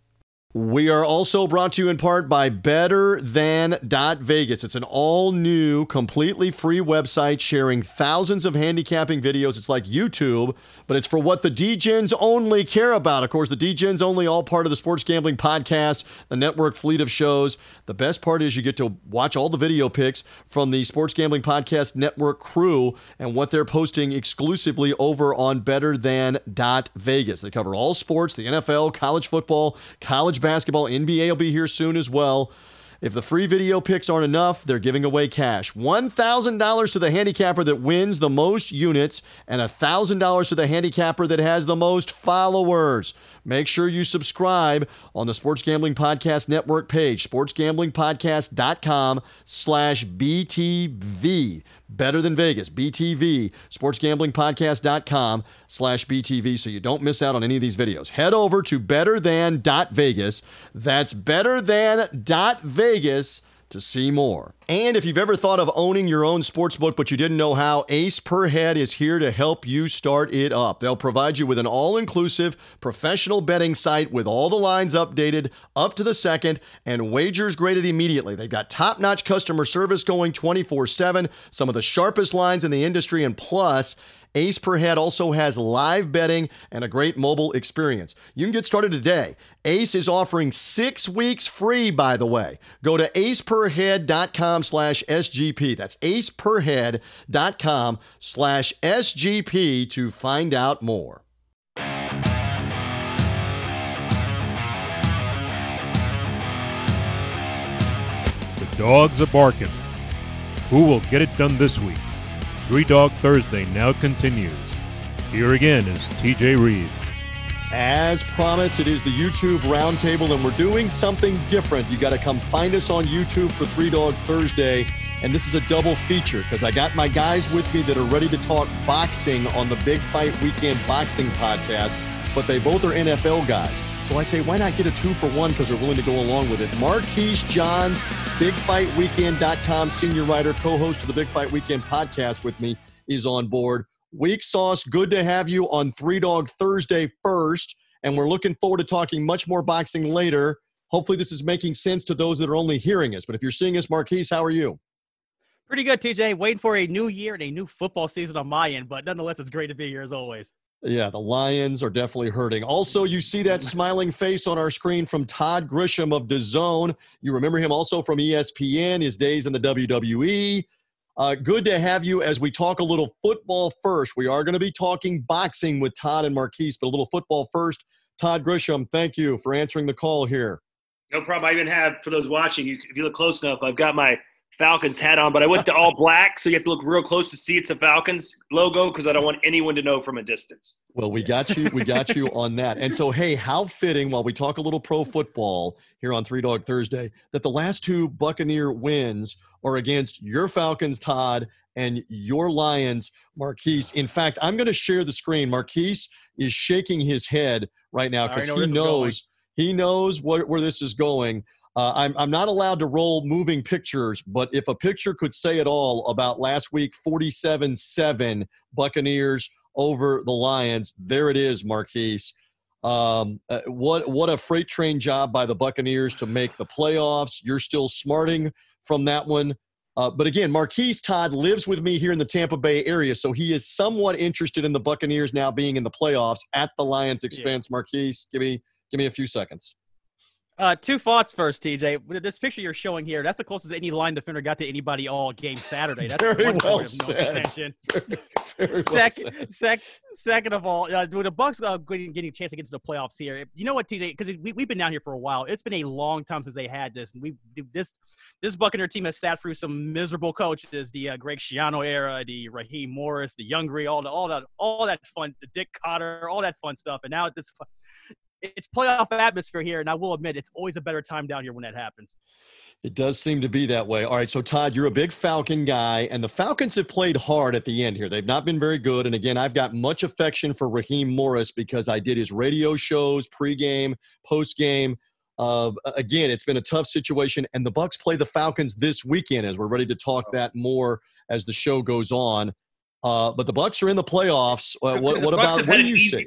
We are also brought to you in part by Better Than Vegas. It's an all new, completely free website sharing thousands of handicapping videos. It's like YouTube, but it's for what the DGens only care about. Of course, the DGens only all part of the Sports Gambling Podcast, the network fleet of shows. The best part is you get to watch all the video picks from the Sports Gambling Podcast network crew and what they're posting exclusively over on Better Than Vegas. They cover all sports, the NFL, college football, college basketball. NBA will be here soon as well. If the free video picks aren't enough, they're giving away cash. $1,000 to the handicapper that wins the most units and $1,000 to the handicapper that has the most followers. Make sure you subscribe on the Sports Gambling Podcast Network page, sportsgamblingpodcast.com slash BTV. Better than Vegas, BTV, sportsgamblingpodcast.com slash BTV so you don't miss out on any of these videos. Head over to betterthan.vegas. That's betterthan.vegas to see more. And if you've ever thought of owning your own sports book but you didn't know how, Ace Per Head is here to help you start it up. They'll provide you with an all inclusive professional betting site with all the lines updated up to the second and wagers graded immediately. They've got top notch customer service going 24 7, some of the sharpest lines in the industry, and plus, Ace Per Head also has live betting and a great mobile experience. You can get started today. Ace is offering six weeks free, by the way. Go to aceperhead.com slash SGP. That's aceperhead.com slash SGP to find out more. The dogs are barking. Who will get it done this week? Three Dog Thursday now continues. Here again is TJ Reeves. As promised, it is the YouTube Roundtable, and we're doing something different. You got to come find us on YouTube for Three Dog Thursday. And this is a double feature because I got my guys with me that are ready to talk boxing on the Big Fight Weekend Boxing Podcast, but they both are NFL guys. So I say, why not get a two for one because they're willing to go along with it? Marquise Johns, BigFightWeekend.com senior writer, co host of the Big Fight Weekend podcast with me, is on board. Week Sauce, good to have you on Three Dog Thursday first. And we're looking forward to talking much more boxing later. Hopefully, this is making sense to those that are only hearing us. But if you're seeing us, Marquise, how are you? Pretty good, TJ. Waiting for a new year and a new football season on my end, but nonetheless, it's great to be here as always. Yeah, the Lions are definitely hurting. Also, you see that smiling face on our screen from Todd Grisham of DAZN. You remember him also from ESPN, his days in the WWE. Uh, good to have you as we talk a little football first. We are going to be talking boxing with Todd and Marquise, but a little football first. Todd Grisham, thank you for answering the call here. No problem. I even have, for those watching, if you look close enough, I've got my Falcons hat on, but I went to all black, so you have to look real close to see it's a Falcons logo because I don't want anyone to know from a distance. Well, we got you. We got you on that. And so, hey, how fitting while we talk a little pro football here on Three Dog Thursday that the last two Buccaneer wins are against your Falcons, Todd, and your Lions, Marquise. In fact, I'm going to share the screen. Marquise is shaking his head right now because he knows he knows what, where this is going. Uh, I'm, I'm not allowed to roll moving pictures, but if a picture could say it all about last week 47 7 Buccaneers over the Lions, there it is, Marquise. Um, uh, what what a freight train job by the Buccaneers to make the playoffs. You're still smarting from that one. Uh, but again, Marquise Todd lives with me here in the Tampa Bay area, so he is somewhat interested in the Buccaneers now being in the playoffs at the Lions' expense. Yeah. Marquise, give me give me a few seconds. Uh, two thoughts first, TJ. This picture you're showing here, that's the closest any line defender got to anybody all game Saturday. That's very well said. No very, very well said. Sec, second of all, uh, the Bucks uh, getting, getting a chance to get to the playoffs here. You know what, TJ? Because we, we've been down here for a while. It's been a long time since they had this. We this this Buccaneer team has sat through some miserable coaches, the uh, Greg Schiano era, the Raheem Morris, the Youngry, all the, all that all that fun, the Dirk Koetter, all that fun stuff. And now this it's playoff atmosphere here, and I will admit it's always a better time down here when that happens. It does seem to be that way. All right, so Todd, you're a big Falcon guy, and the Falcons have played hard at the end here. They've not been very good, and again, I've got much affection for Raheem Morris because I did his radio shows, pregame, postgame. Uh, again, it's been a tough situation, and the Bucks play the Falcons this weekend. As we're ready to talk that more as the show goes on. Uh, but the Bucks are in the playoffs. Uh, what, what about what do you say?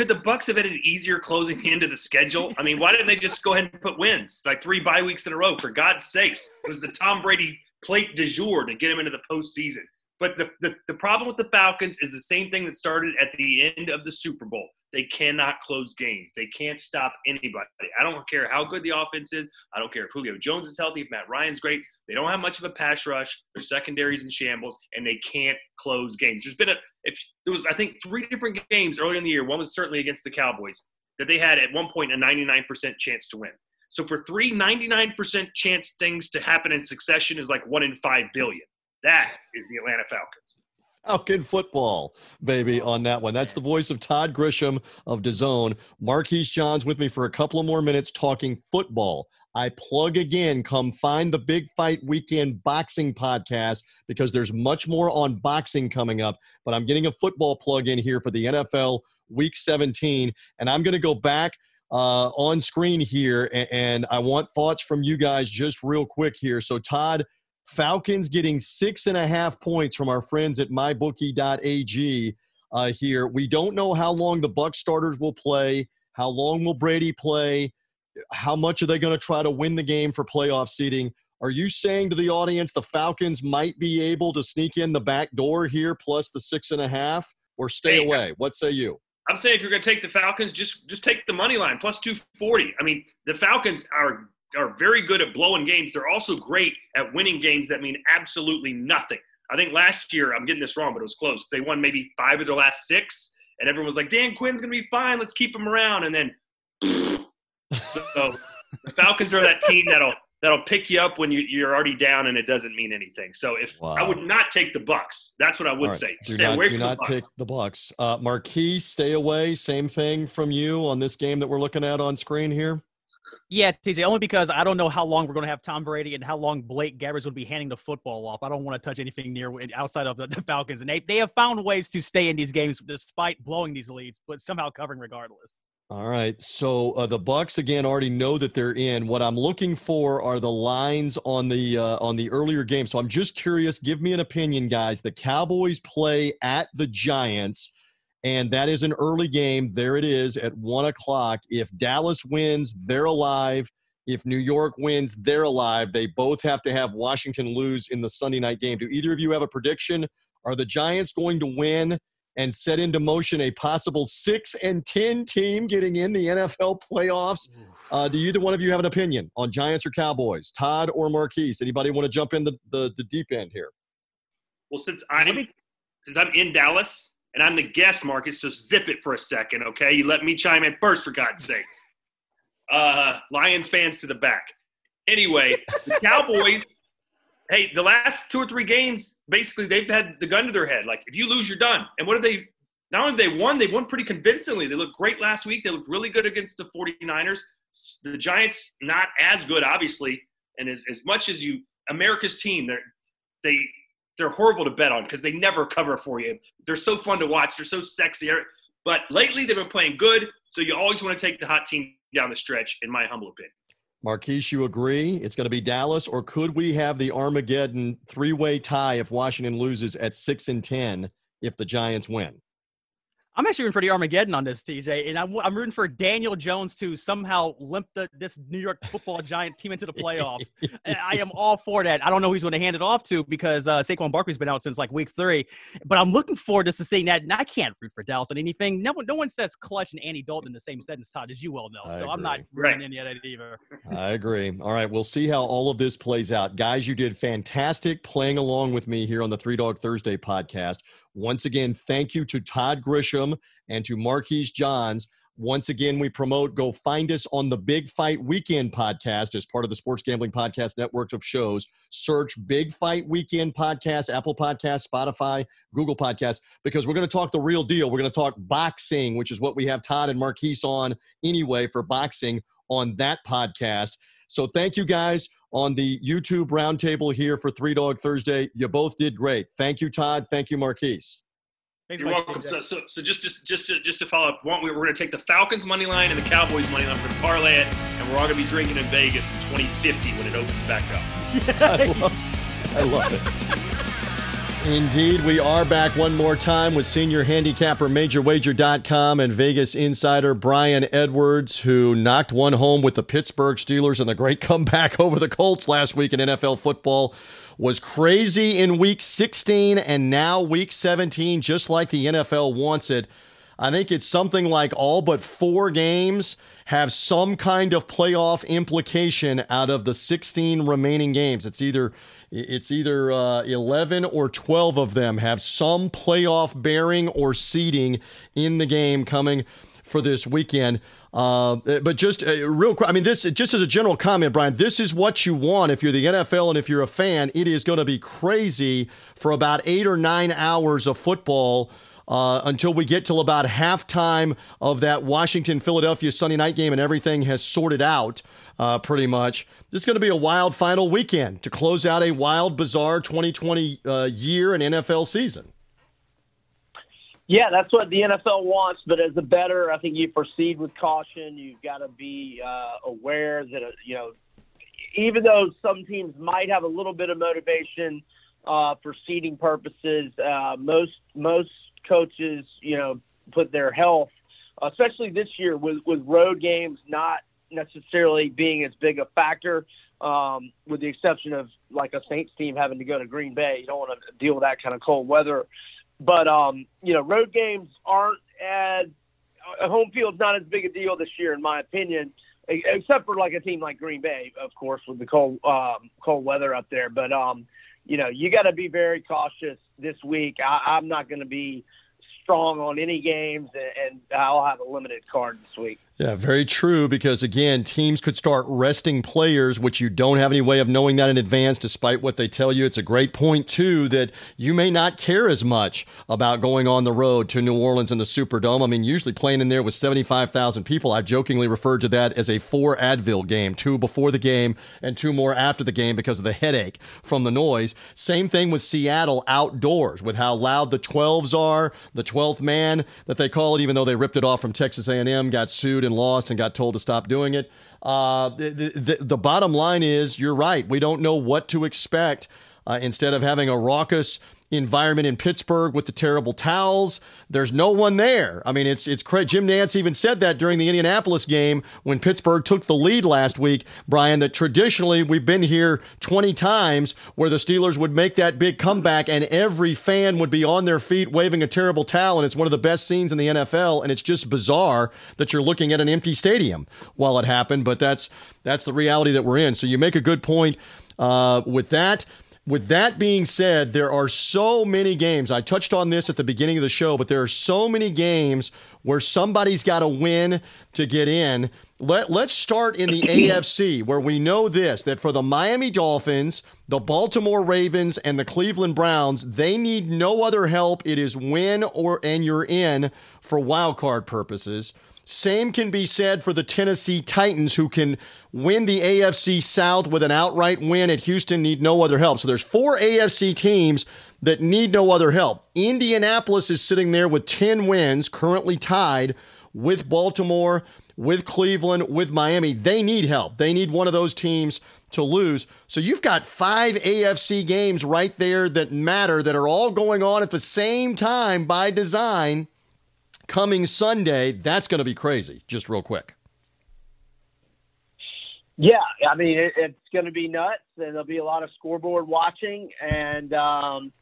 Could the Bucks have had an easier closing into the schedule? I mean, why didn't they just go ahead and put wins like three bye weeks in a row? For God's sakes, it was the Tom Brady plate de jour to get him into the postseason. But the, the, the problem with the Falcons is the same thing that started at the end of the Super Bowl. They cannot close games. They can't stop anybody. I don't care how good the offense is. I don't care if Julio Jones is healthy, if Matt Ryan's great. They don't have much of a pass rush. Their secondaries in shambles, and they can't close games. There's been a if there was I think three different games early in the year. One was certainly against the Cowboys that they had at one point a 99% chance to win. So for three 99% chance things to happen in succession is like one in five billion. That is the Atlanta Falcons. Falcon football, baby, on that one. That's the voice of Todd Grisham of DAZN. Marquise Johns with me for a couple of more minutes talking football. I plug again, come find the Big Fight Weekend Boxing Podcast because there's much more on boxing coming up. But I'm getting a football plug in here for the NFL Week 17. And I'm going to go back uh, on screen here, and, and I want thoughts from you guys just real quick here. So, Todd, Falcons getting six and a half points from our friends at mybookie.ag uh, here. We don't know how long the Buck starters will play. How long will Brady play? How much are they going to try to win the game for playoff seeding? Are you saying to the audience the Falcons might be able to sneak in the back door here plus the six and a half, or stay hey, away? What say you? I'm saying if you're going to take the Falcons, just just take the money line plus 240. I mean, the Falcons are are very good at blowing games. They're also great at winning games that mean absolutely nothing. I think last year, I'm getting this wrong, but it was close. They won maybe five of their last six, and everyone was like, Dan Quinn's going to be fine. Let's keep him around. And then, so the Falcons are that team that'll that'll pick you up when you, you're already down and it doesn't mean anything. So if wow. I would not take the Bucks, that's what I would right. say. Do stay not, away do from not the take the Bucks. Uh, Marquise, stay away. Same thing from you on this game that we're looking at on screen here. Yeah, TJ, only because I don't know how long we're going to have Tom Brady and how long Blaine Gabbert will be handing the football off. I don't want to touch anything near outside of the, the, Falcons. And they, they have found ways to stay in these games despite blowing these leads, but somehow covering regardless. All right. So uh, the Bucks again already know that they're in. What I'm looking for are the lines on the uh, on the earlier game. So I'm just curious. Give me an opinion, guys. The Cowboys play at the Giants and that is an early game. There it is at one o'clock. If Dallas wins, they're alive. If New York wins, they're alive. They both have to have Washington lose in the Sunday night game. Do either of you have a prediction? Are the Giants going to win and set into motion a possible six and ten team getting in the NFL playoffs? Uh, do either one of you have an opinion on Giants or Cowboys? Todd or Marquise? Anybody want to jump in the, the, the deep end here? Well, since I'm since I'm in Dallas, and I'm the guest, Marcus, so zip it for a second, okay? You let me chime in first, for God's sakes. Uh, Lions fans to the back. Anyway, the Cowboys hey, the last two or three games, basically they've had the gun to their head. Like if you lose, you're done. And what have they? Not only they won, they won pretty convincingly. They looked great last week. They looked really good against the 49ers. The Giants not as good, obviously. And as, as much as you, America's team, they're they they're horrible to bet on because they never cover for you. They're so fun to watch. They're so sexy. But lately they've been playing good, so you always want to take the hot team down the stretch, in my humble opinion. Marquise, you agree? It's going to be Dallas, or could we have the Armageddon three-way tie if Washington loses at six and ten if the Giants win? I'm actually rooting for the Armageddon on this, TJ, and I'm, I'm rooting for Daniel Jones to somehow limp the, this New York Football Giants team into the playoffs. I am all for that. I don't know who he's going to hand it off to because uh, Saquon Barkley's been out since like week three, but I'm looking forward to seeing that. And I can't root for Dallas on anything. No one, no one says Clutch and Andy Dalton in the same sentence, Todd, as you well know. I so agree. I'm not rooting any of that either. I agree. All right, we'll see how all of this plays out. Guys, you did fantastic playing along with me here on the Three Dog Thursday podcast. Once again, thank you to Todd Grisham and to Marquise Johns. Once again, we promote go find us on the Big Fight Weekend podcast as part of the Sports Gambling Podcast Network of shows. Search Big Fight Weekend podcast, Apple Podcast, Spotify, Google Podcast, because we're going to talk the real deal. We're going to talk boxing, which is what we have Todd and Marquise on anyway for boxing on that podcast. So thank you guys on the YouTube roundtable here for Three Dog Thursday. You both did great. Thank you, Todd. Thank you, Marquise. Thanks You're much, welcome. So, so, so just, just, just, to, just to follow up, one, we're going to take the Falcons money line and the Cowboys money line. We're going to parlay it, and we're all going to be drinking in Vegas in 2050 when it opens back up. I love, I love it. Indeed, we are back one more time with senior handicapper MajorWager.com and Vegas insider Brian Edwards, who knocked one home with the Pittsburgh Steelers and the great comeback over the Colts last week in NFL football. Was crazy in week 16 and now week 17, just like the NFL wants it. I think it's something like all but four games have some kind of playoff implication out of the 16 remaining games. It's either it's either uh, 11 or 12 of them have some playoff bearing or seeding in the game coming for this weekend. Uh, but just uh, real quick, I mean, this just as a general comment, Brian, this is what you want if you're the NFL and if you're a fan. It is going to be crazy for about eight or nine hours of football uh, until we get till about halftime of that Washington Philadelphia Sunday night game and everything has sorted out uh, pretty much. This is going to be a wild final weekend to close out a wild, bizarre 2020 uh, year and NFL season. Yeah, that's what the NFL wants. But as a better, I think you proceed with caution. You've got to be uh, aware that uh, you know, even though some teams might have a little bit of motivation uh, for seeding purposes, uh, most most coaches, you know, put their health, especially this year with with road games not necessarily being as big a factor. Um, with the exception of like a Saints team having to go to Green Bay, you don't want to deal with that kind of cold weather. But um, you know, road games aren't as a home field's not as big a deal this year, in my opinion, except for like a team like Green Bay, of course, with the cold um, cold weather up there. But um, you know, you got to be very cautious this week. I, I'm not going to be strong on any games, and, I'll have a limited card this week. Yeah, very true. Because again, teams could start resting players, which you don't have any way of knowing that in advance, despite what they tell you. It's a great point, too, that you may not care as much about going on the road to New Orleans and the Superdome. I mean, usually playing in there with 75,000 people, I've jokingly referred to that as a four Advil game, two before the game and two more after the game because of the headache from the noise. Same thing with Seattle outdoors, with how loud the 12s are, the 12th man that they call it, even though they ripped it off from Texas A&M, got sued and lost and got told to stop doing it. Uh, the, the, the bottom line is, you're right. We don't know what to expect. Uh, instead of having a raucous environment in Pittsburgh with the terrible towels, there's no one there. I mean, it's it's. Jim Nantz even said that during the Indianapolis game when Pittsburgh took the lead last week, Brian. That traditionally we've been here 20 times where the Steelers would make that big comeback and every fan would be on their feet waving a terrible towel, and it's one of the best scenes in the NFL. And it's just bizarre that you're looking at an empty stadium while it happened, but that's that's the reality that we're in. So you make a good point uh, with that. With that being said, there are so many games. I touched on this at the beginning of the show, but there are so many games where somebody's got to win to get in. Let, let's start in the AFC, where we know this that for the Miami Dolphins, the Baltimore Ravens, and the Cleveland Browns, they need no other help. It is win or and you're in for wild card purposes. Same can be said for the Tennessee Titans, who can win the AFC South with an outright win at Houston, need no other help. So there's four AFC teams that need no other help. Indianapolis is sitting there with 10 wins, currently tied with Baltimore, with Cleveland, with Miami. They need help. They need one of those teams to lose. So you've got five AFC games right there that matter that are all going on at the same time by design coming Sunday. That's going to be crazy, just real quick. Yeah, I mean it, it's going to be nuts, and there'll be a lot of scoreboard watching, and um,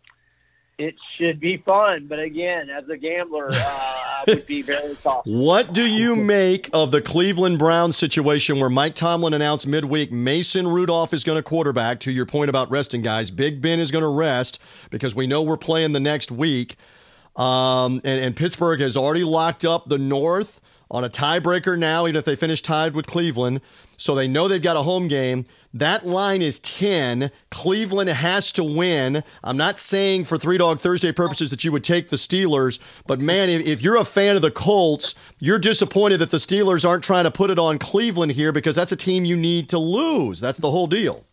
it should be fun. But again, as a gambler, uh, I would be very cautious. What do you make of the Cleveland Browns situation where Mike Tomlin announced midweek Mason Rudolph is going to quarterback? To your point about resting guys, Big Ben is going to rest because we know we're playing the next week. Um, and, and Pittsburgh has already locked up the North on a tiebreaker now, even if they finish tied with Cleveland. So they know they've got a home game. That line is 10. Cleveland has to win. I'm not saying for Three Dog Thursday purposes that you would take the Steelers, but man, if, you're a fan of the Colts, you're disappointed that the Steelers aren't trying to put it on Cleveland here because that's a team you need to lose. That's the whole deal.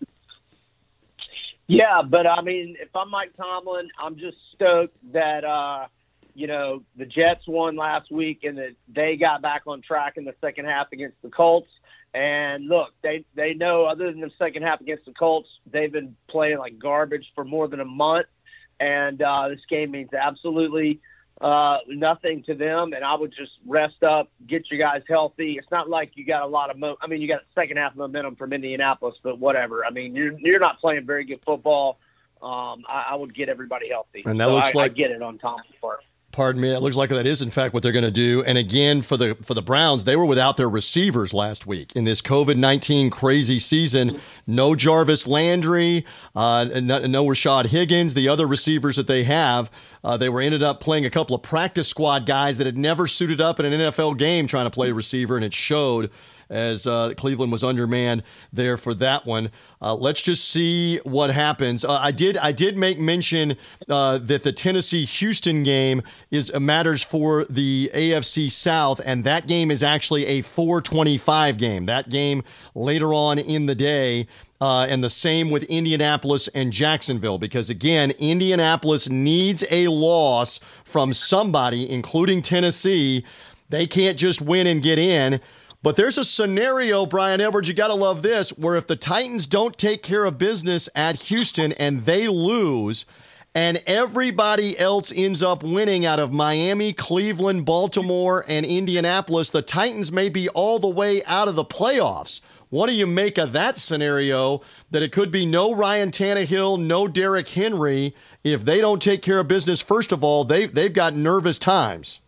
Yeah, but I mean, if I'm Mike Tomlin, I'm just stoked that, uh, you know, the Jets won last week and that they got back on track in the second half against the Colts. And look, they they know other than the second half against the Colts, they've been playing like garbage for more than a month, and uh, this game means absolutely uh, nothing to them. And I would just rest up, get you guys healthy. It's not like you got a lot of mo- I mean, you got second half momentum from Indianapolis, but whatever. I mean, you're you're not playing very good football. Um, I, I would get everybody healthy. And that so looks I, like I get it on Tom's part. Pardon me. It looks like that is in fact what they're going to do. And again, for the for the Browns, they were without their receivers last week in this COVID nineteen crazy season. No Jarvis Landry, uh, no, no Rashard Higgins. The other receivers that they have, uh, they were ended up playing a couple of practice squad guys that had never suited up in an NFL game trying to play receiver, and it showed as uh, Cleveland was undermanned there for that one. Uh, let's just see what happens. Uh, I did I did make mention uh, that the Tennessee Houston game is uh, matters for the AFC South, and that game is actually a 425 game. That game later on in the day. Uh, and the same with Indianapolis and Jacksonville, because again, Indianapolis needs a loss from somebody, including Tennessee. They can't just win and get in. But there's a scenario, Brian Edwards, you got to love this, where if the Titans don't take care of business at Houston and they lose, and everybody else ends up winning out of Miami, Cleveland, Baltimore, and Indianapolis, the Titans may be all the way out of the playoffs. What do you make of that scenario? That it could be no Ryan Tannehill, no Derrick Henry. If they don't take care of business, first of all, they, they've got nervous times.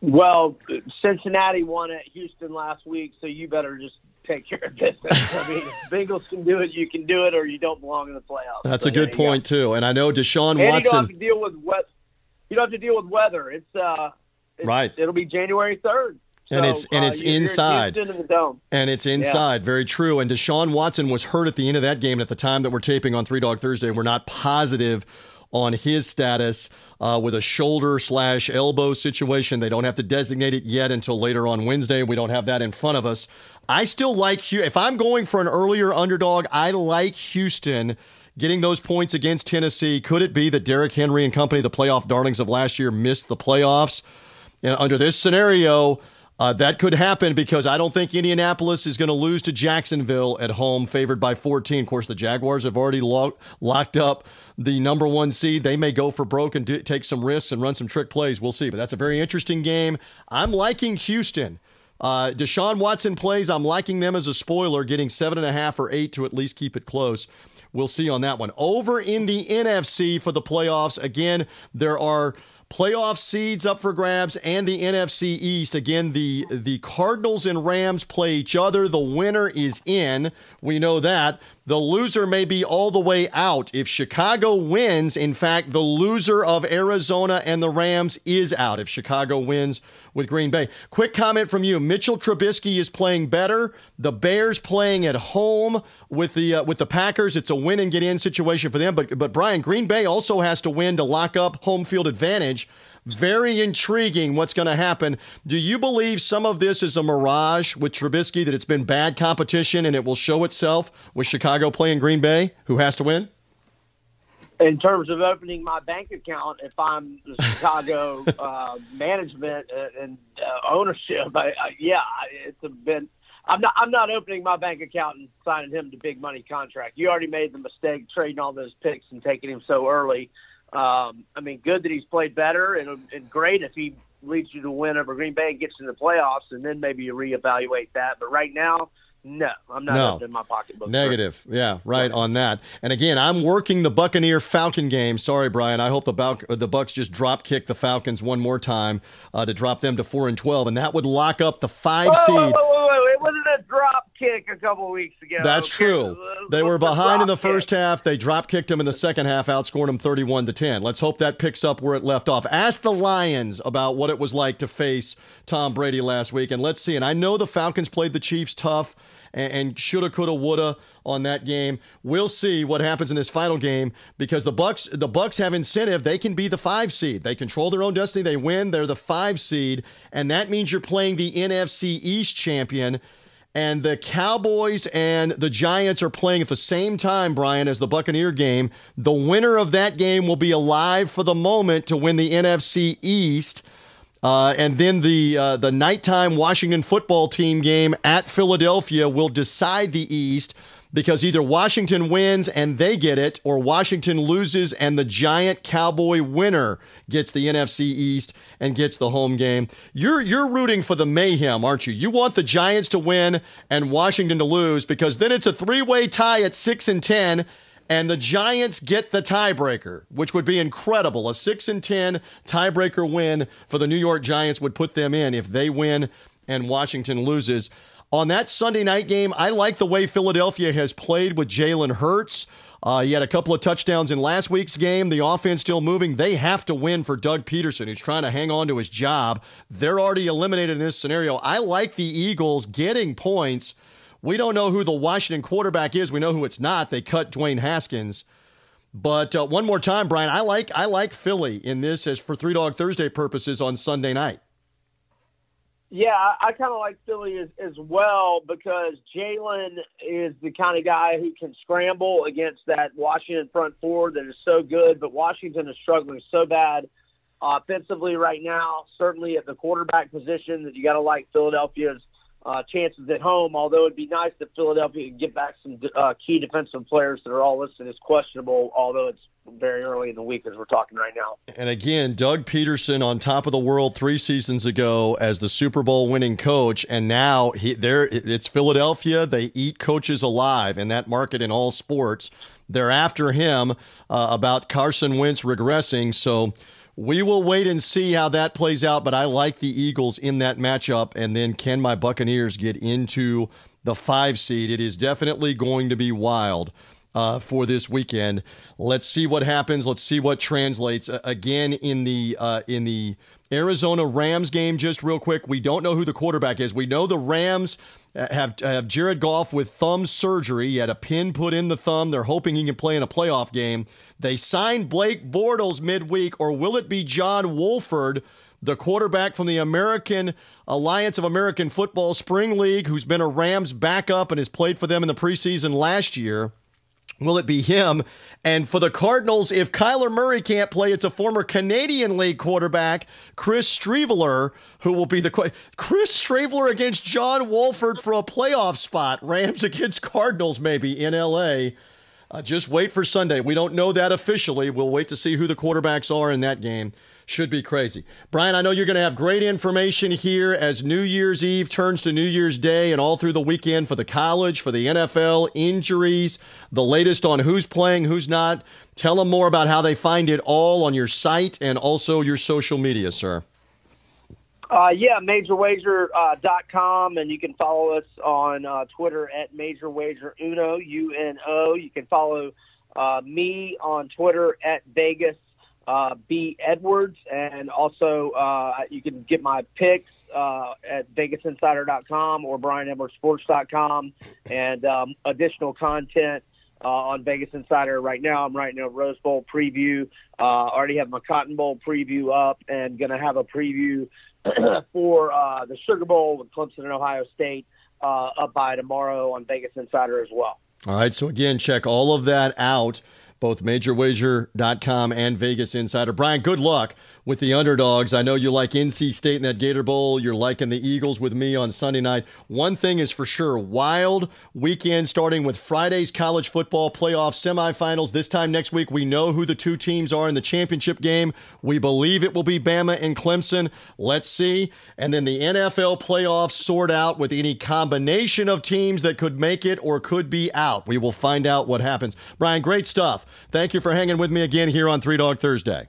Well, Cincinnati won at Houston last week, so you better just take care of business. I mean, if Bengals can do it, you can do it, or you don't belong in the playoffs. That's so a good point go. too. And I know Deshaun and Watson. You don't have to deal with what you don't have to deal with weather. It's uh, it's, right. It'll be January third. And so, it's and uh, it's inside. In and it's inside. Yeah. Very true. And Deshaun Watson was hurt at the end of that game. At the time that we're taping on Three Dog Thursday, we're not positive on his status uh, with a shoulder slash elbow situation. They don't have to designate it yet until later on Wednesday. We don't have that in front of us. I still like Hugh. if I'm going for an earlier underdog, I like Houston getting those points against Tennessee. Could it be that Derrick Henry and company, the playoff darlings of last year, missed the playoffs? And under this scenario, uh, that could happen because I don't think Indianapolis is going to lose to Jacksonville at home, favored by 14. Of course, the Jaguars have already lo- locked up the number one seed. They may go for broke and do, take some risks and run some trick plays. We'll see. But that's a very interesting game. I'm liking Houston. Uh, Deshaun Watson plays. I'm liking them as a spoiler, getting seven and a half or eight to at least keep it close. We'll see on that one. Over in the NFC for the playoffs, again, there are playoff seeds up for grabs and the NFC East. Again, the the Cardinals and Rams play each other. The winner is in. We know that. The loser may be all the way out. If Chicago wins, in fact, the loser of Arizona and the Rams is out if Chicago wins with Green Bay. Quick comment from you. Mitchell Trubisky is playing better. The Bears playing at home with the uh, with the Packers. It's a win and get in situation for them. But but Brian, Green Bay also has to win to lock up home field advantage. Very intriguing what's going to happen. Do you believe some of this is a mirage with Trubisky, that it's been bad competition and it will show itself with Chicago playing Green Bay, who has to win? In terms of opening my bank account, if I'm the Chicago uh, management and uh, ownership, I, I, yeah, it's been. I'm not. I'm not opening my bank account and signing him to big money contract. You already made the mistake trading all those picks and taking him so early. Um, I mean, good that he's played better, and, and great if he leads you to win over Green Bay and gets in the playoffs, and then maybe you reevaluate that. But right now, no, I'm not no. in my pocketbook. Negative. Yeah, right on that. And again, I'm working the Buccaneer Falcon game. Sorry, Brian. I hope the Bal- the Bucks just drop kick the Falcons one more time uh, to drop them to four and twelve, and that would lock up the five whoa, seed. Whoa, whoa, whoa, It wasn't a drop kick a couple weeks ago. That's okay? true. They were behind in the first kick? half. They drop kicked them in the second half, outscored them 31 to 10. Let's hope that picks up where it left off. Ask the Lions about what it was like to face Tom Brady last week, and let's see. And I know the Falcons played the Chiefs tough and, and shoulda, coulda, woulda on that game. We'll see what happens in this final game because the Bucks, the Bucks have incentive. They can be the five seed. They control their own destiny. They win. They're the five seed, and that means you're playing the NFC East champion. And the Cowboys and the Giants are playing at the same time, Brian, as the Buccaneer game. The winner of that game will be alive for the moment to win the NFC East. Uh, and then the uh, the nighttime Washington football team game at Philadelphia will decide the East because either Washington wins and they get it, or Washington loses and the giant Cowboy winner gets the NFC East and gets the home game. You're you're rooting for the mayhem, aren't you? You want the Giants to win and Washington to lose because then it's a three way tie at six and ten and the Giants get the tiebreaker, which would be incredible. A 6 and 10 tiebreaker win for the New York Giants would put them in if they win and Washington loses. On that Sunday night game, I like the way Philadelphia has played with Jalen Hurts. Uh, he had a couple of touchdowns in last week's game. The offense still moving. They have to win for Doug Pederson, who's trying to hang on to his job. They're already eliminated in this scenario. I like the Eagles getting points we don't know who the Washington quarterback is. We know who it's not. They cut Dwayne Haskins. But uh, one more time, Brian, I like I like Philly in this as for Three Dog Thursday purposes on Sunday night. Yeah, I, kind of like Philly as, as well because Jalen is the kind of guy who can scramble against that Washington front four that is so good, but Washington is struggling so bad offensively right now. Certainly at the quarterback position, that you got to like Philadelphia's uh, chances at home. Although it'd be nice if Philadelphia could get back some uh, key defensive players that are all listed as questionable. Although it's very early in the week as we're talking right now. And again, Doug Pederson on top of the world three seasons ago as the Super Bowl winning coach, and now he, there it's Philadelphia. They eat coaches alive in that market in all sports. They're after him uh, about Carson Wentz regressing. So we will wait and see how that plays out, but I like the Eagles in that matchup. And then can my Buccaneers get into the five seed? It is definitely going to be wild. Uh, for this weekend, let's see what happens. Let's see what translates. Uh, again, in the uh, in the Arizona Rams game, just real quick, we don't know who the quarterback is. We know the Rams Uh, have uh, have Jared Goff with thumb surgery. He had a pin put in the thumb. They're hoping he can play in a playoff game. They signed Blake Bortles midweek, or will it be John Wolford, the quarterback from the American Alliance of American Football Spring League, who's been a Rams backup and has played for them in the preseason last year? Will it be him? And for the Cardinals, if Kyler Murray can't play, it's a former Canadian League quarterback, Chris Streveler, who will be the Chris Streveler against John Wolford for a playoff spot. Rams against Cardinals, maybe in LA. Uh, just wait for Sunday. We don't know that officially. We'll wait to see who the quarterbacks are in that game. Should be crazy. Brian, I know you're going to have great information here as New Year's Eve turns to New Year's Day and all through the weekend for the college, for the NFL, injuries, the latest on who's playing, who's not. Tell them more about how they find it all on your site and also your social media, sir. Uh, yeah, majorwager.com, uh, and you can follow us on uh, Twitter at majorwageruno, Uno. You can follow uh, me on Twitter at Vegas uh, B Edwards, and also uh, you can get my picks uh, at VegasInsider.com or BrianEdwardsSports.com, and um, additional content uh, on Vegas Insider right now. I'm writing a Rose Bowl preview. Uh, already have my Cotton Bowl preview up, and going to have a preview for uh, the Sugar Bowl with Clemson and Ohio State uh, up by tomorrow on Vegas Insider as well. All right. So again, check all of that out both MajorWager.com and Vegas Insider. Brian, good luck with the underdogs. I know you like NC State in that Gator Bowl. You're liking the Eagles with me on Sunday night. One thing is for sure wild weekend starting with Friday's college football playoff semifinals. This time next week, we know who the two teams are in the championship game. We believe it will be Bama and Clemson. Let's see. And then the NFL playoffs sort out with any combination of teams that could make it or could be out. We will find out what happens. Brian, great stuff. Thank you for hanging with me again here on Three Dog Thursday.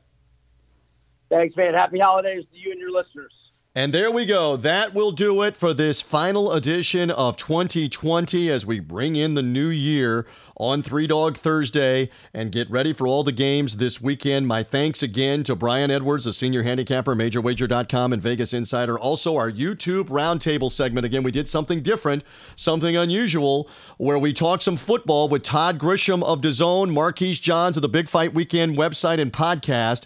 Thanks, man. Happy holidays to you and your listeners. And there we go. That will do it for this final edition of 2020 as we bring in the new year on Three Dog Thursday and get ready for all the games this weekend. My thanks again to Brian Edwards, a senior handicapper, MajorWager.com, and Vegas Insider. Also, our YouTube roundtable segment. Again, we did something different, something unusual, where we talked some football with Todd Grisham of DAZN, Marquise Johns of the Big Fight Weekend website and podcast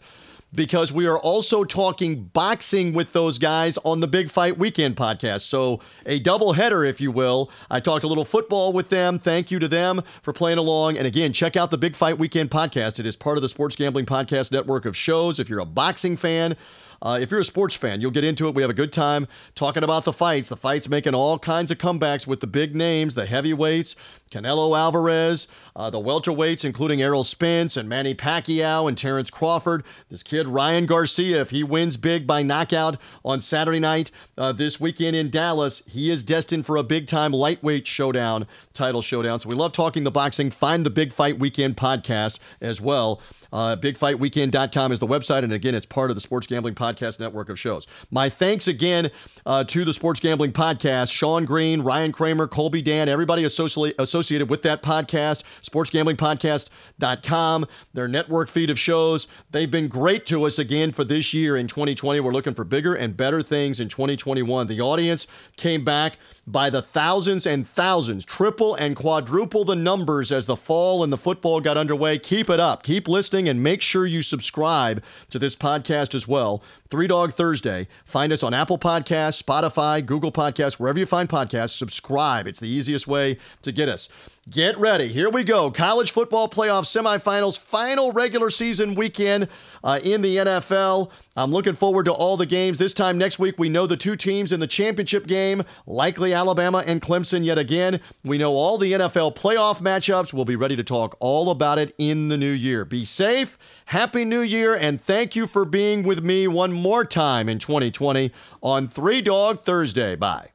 because we are also talking boxing with those guys on the Big Fight Weekend podcast. So, a double header, if you will. I talked a little football with them. Thank you to them for playing along. And again, check out the Big Fight Weekend podcast. It is part of the Sports Gambling Podcast Network of shows. If you're a boxing fan, uh, if you're a sports fan, you'll get into it. We have a good time talking about the fights. The fights making all kinds of comebacks with the big names, the heavyweights, Canelo Alvarez, uh, the welterweights, including Errol Spence and Manny Pacquiao and Terrence Crawford. This kid, Ryan Garcia, if he wins big by knockout on Saturday night uh, this weekend in Dallas, he is destined for a big time lightweight showdown, title showdown. So we love talking the boxing. Find the Big Fight Weekend podcast as well. Uh, BigFightWeekend.com is the website. And again, it's part of the Sports Gambling Podcast network of shows. My thanks again uh, to the Sports Gambling Podcast, Sean Green, Ryan Kramer, Colby Dan, everybody associated, associated with that podcast, SportsGamblingPodcast.com, their network feed of shows. They've been great to us again for this year in 2020. We're looking for bigger and better things in 2021. The audience came back by the thousands and thousands, triple and quadruple the numbers as the fall and the football got underway. Keep it up. Keep listening and make sure you subscribe to this podcast as well. Three Dog Thursday. Find us on Apple Podcasts, Spotify, Google Podcasts, wherever you find podcasts. Subscribe. It's the easiest way to get us. Get ready. Here we go. College football playoff semifinals, final regular season weekend uh, in the NFL. I'm looking forward to all the games. This time next week, we know the two teams in the championship game, likely Alabama and Clemson yet again. We know all the NFL playoff matchups. We'll be ready to talk all about it in the new year. Be safe. Happy New Year, and thank you for being with me one more time in 2020 on Three Dog Thursday. Bye.